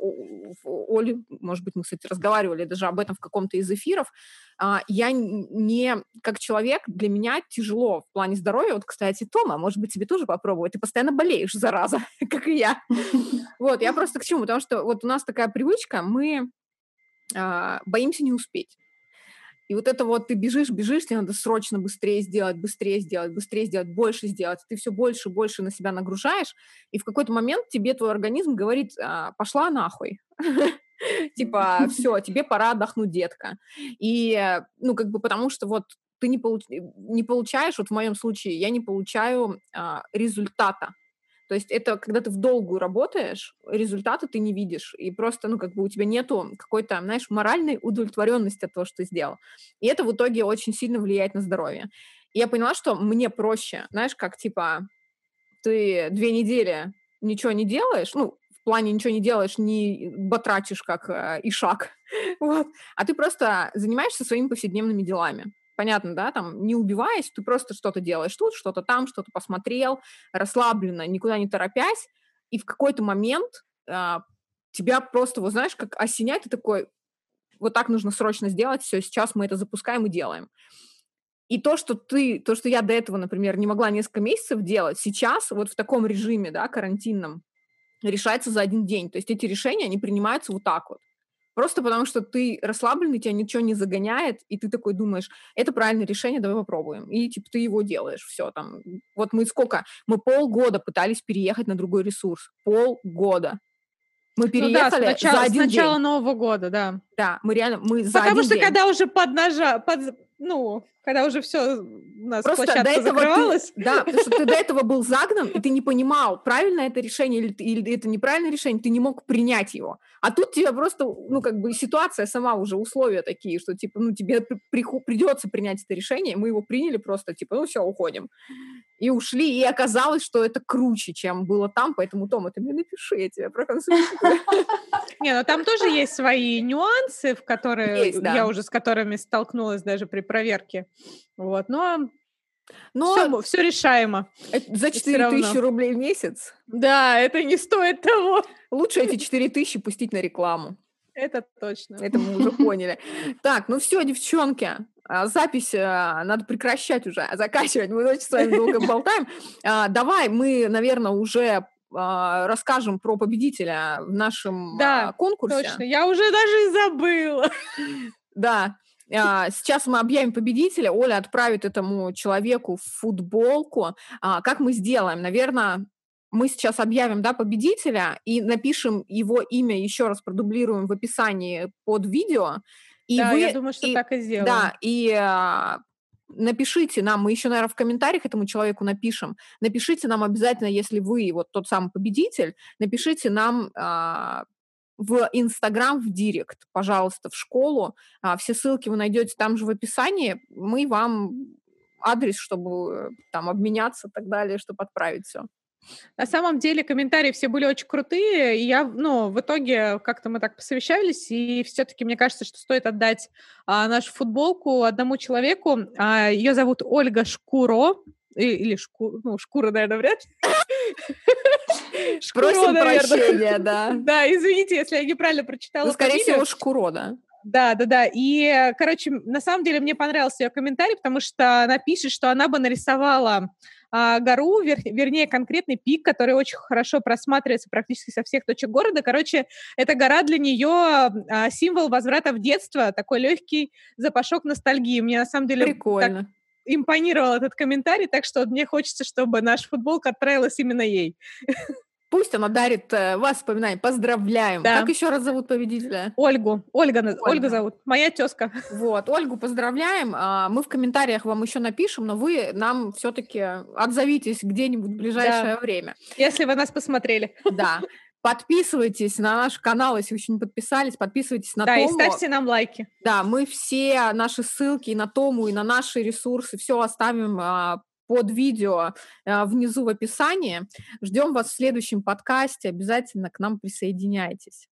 Speaker 1: Оля, может быть, мы, кстати, разговаривали даже об этом в каком-то из эфиров, а, я не, как человек, для меня тяжело в плане здоровья. Вот, кстати, Тома, может быть, тебе тоже попробовать. Ты постоянно болеешь, зараза, как и я. Вот, я просто к чему? Потому что вот у нас такая привычка, мы а, боимся не успеть. И вот это вот ты бежишь, бежишь, тебе надо срочно быстрее сделать, быстрее сделать, быстрее сделать, больше сделать. Ты все больше и больше на себя нагружаешь, и в какой-то момент тебе твой организм говорит, «А, пошла нахуй. Типа, все, тебе пора отдохнуть, детка. И, ну, как бы потому что вот ты не, получ... не получаешь, вот в моем случае, я не получаю а, результата то есть это когда ты в долгую работаешь, результаты ты не видишь, и просто, ну, как бы у тебя нету какой-то, знаешь, моральной удовлетворенности от того, что ты сделал. И это в итоге очень сильно влияет на здоровье. И я поняла, что мне проще, знаешь, как, типа, ты две недели ничего не делаешь, ну, в плане ничего не делаешь, не батрачишь как э, ишак, вот, а ты просто занимаешься своими повседневными делами понятно, да, там, не убиваясь, ты просто что-то делаешь тут, что-то там, что-то посмотрел, расслабленно, никуда не торопясь, и в какой-то момент а, тебя просто, вот знаешь, как осенять, ты такой, вот так нужно срочно сделать, все, сейчас мы это запускаем и делаем. И то, что ты, то, что я до этого, например, не могла несколько месяцев делать, сейчас вот в таком режиме, да, карантинном, решается за один день. То есть эти решения, они принимаются вот так вот. Просто потому что ты расслабленный, тебя ничего не загоняет, и ты такой думаешь, это правильное решение, давай попробуем. И типа ты его делаешь, все там. Вот мы сколько? Мы полгода пытались переехать на другой ресурс. Полгода. Мы переехали ну да,
Speaker 2: сначала,
Speaker 1: за один
Speaker 2: с начала
Speaker 1: день.
Speaker 2: Нового года, да.
Speaker 1: Да, мы реально, мы за
Speaker 2: Потому
Speaker 1: один
Speaker 2: что
Speaker 1: день.
Speaker 2: когда уже поднажа, под, ну, когда уже все у нас
Speaker 1: Просто
Speaker 2: площадка
Speaker 1: до этого
Speaker 2: закрывалась.
Speaker 1: Ты, да, потому что ты до этого был загнан, и ты не понимал, правильно это решение или, или это неправильное решение, ты не мог принять его. А тут тебе просто, ну, как бы ситуация сама уже, условия такие, что, типа, ну, тебе при, придется принять это решение, мы его приняли просто, типа, ну, все, уходим. И ушли, и оказалось, что это круче, чем было там, поэтому, Тома, ты мне напиши, я тебя проконсультирую.
Speaker 2: Не, ну там тоже есть свои нюансы, в которые я уже с которыми столкнулась даже при проверке. Вот, но но все, все решаемо.
Speaker 1: За 4 тысячи рублей в месяц?
Speaker 2: Да, это не стоит того.
Speaker 1: Лучше эти 4 тысячи пустить на рекламу.
Speaker 2: Это точно.
Speaker 1: Это мы уже поняли. Так, ну все, девчонки, а, запись а, надо прекращать уже, заканчивать. Мы очень с вами долго болтаем. А, давай мы, наверное, уже расскажем про победителя в нашем да, конкурсе.
Speaker 2: точно. Я уже даже и забыла.
Speaker 1: Да. Сейчас мы объявим победителя. Оля отправит этому человеку футболку. Как мы сделаем? Наверное, мы сейчас объявим да, победителя и напишем его имя, еще раз продублируем в описании под видео.
Speaker 2: И да, вы, я думаю, что и, так и сделаем.
Speaker 1: Да, и а, напишите нам, мы еще, наверное, в комментариях этому человеку напишем, напишите нам обязательно, если вы вот тот самый победитель, напишите нам а, в Инстаграм, в Директ, пожалуйста, в школу. А, все ссылки вы найдете там же в описании. Мы вам адрес, чтобы там обменяться и так далее, чтобы отправить все.
Speaker 2: На самом деле комментарии все были очень крутые, и я, ну, в итоге как-то мы так посовещались, и все-таки мне кажется, что стоит отдать а, нашу футболку одному человеку. А, ее зовут Ольга Шкуро, или шку, ну, шкура, наверное, вряд
Speaker 1: ли. Просим прощения, да.
Speaker 2: Да, извините, если я неправильно прочитала. Ну,
Speaker 1: скорее всего, Шкуро, да.
Speaker 2: Да, да, да. И, короче, на самом деле мне понравился ее комментарий, потому что она пишет, что она бы нарисовала а, гору, вер, вернее, конкретный пик, который очень хорошо просматривается практически со всех точек города. Короче, эта гора для нее а, символ возврата в детство, такой легкий запашок ностальгии. Мне на самом деле
Speaker 1: Прикольно.
Speaker 2: Так импонировал этот комментарий, так что мне хочется, чтобы наша футболка отправилась именно ей.
Speaker 1: Пусть она дарит э, воспоминания. Поздравляем. Да. Как еще раз зовут победителя?
Speaker 2: Ольгу. Ольга, Ольга. Ольга зовут. Моя тезка.
Speaker 1: Вот. Ольгу поздравляем. А, мы в комментариях вам еще напишем, но вы нам все-таки отзовитесь где-нибудь в ближайшее да. время.
Speaker 2: Если вы нас посмотрели.
Speaker 1: Да. Подписывайтесь на наш канал, если еще не подписались, подписывайтесь на
Speaker 2: да,
Speaker 1: Тому.
Speaker 2: Да, и ставьте нам лайки.
Speaker 1: Да, мы все наши ссылки и на Тому, и на наши ресурсы, все оставим а, под видео а, внизу в описании. Ждем вас в следующем подкасте. Обязательно к нам присоединяйтесь.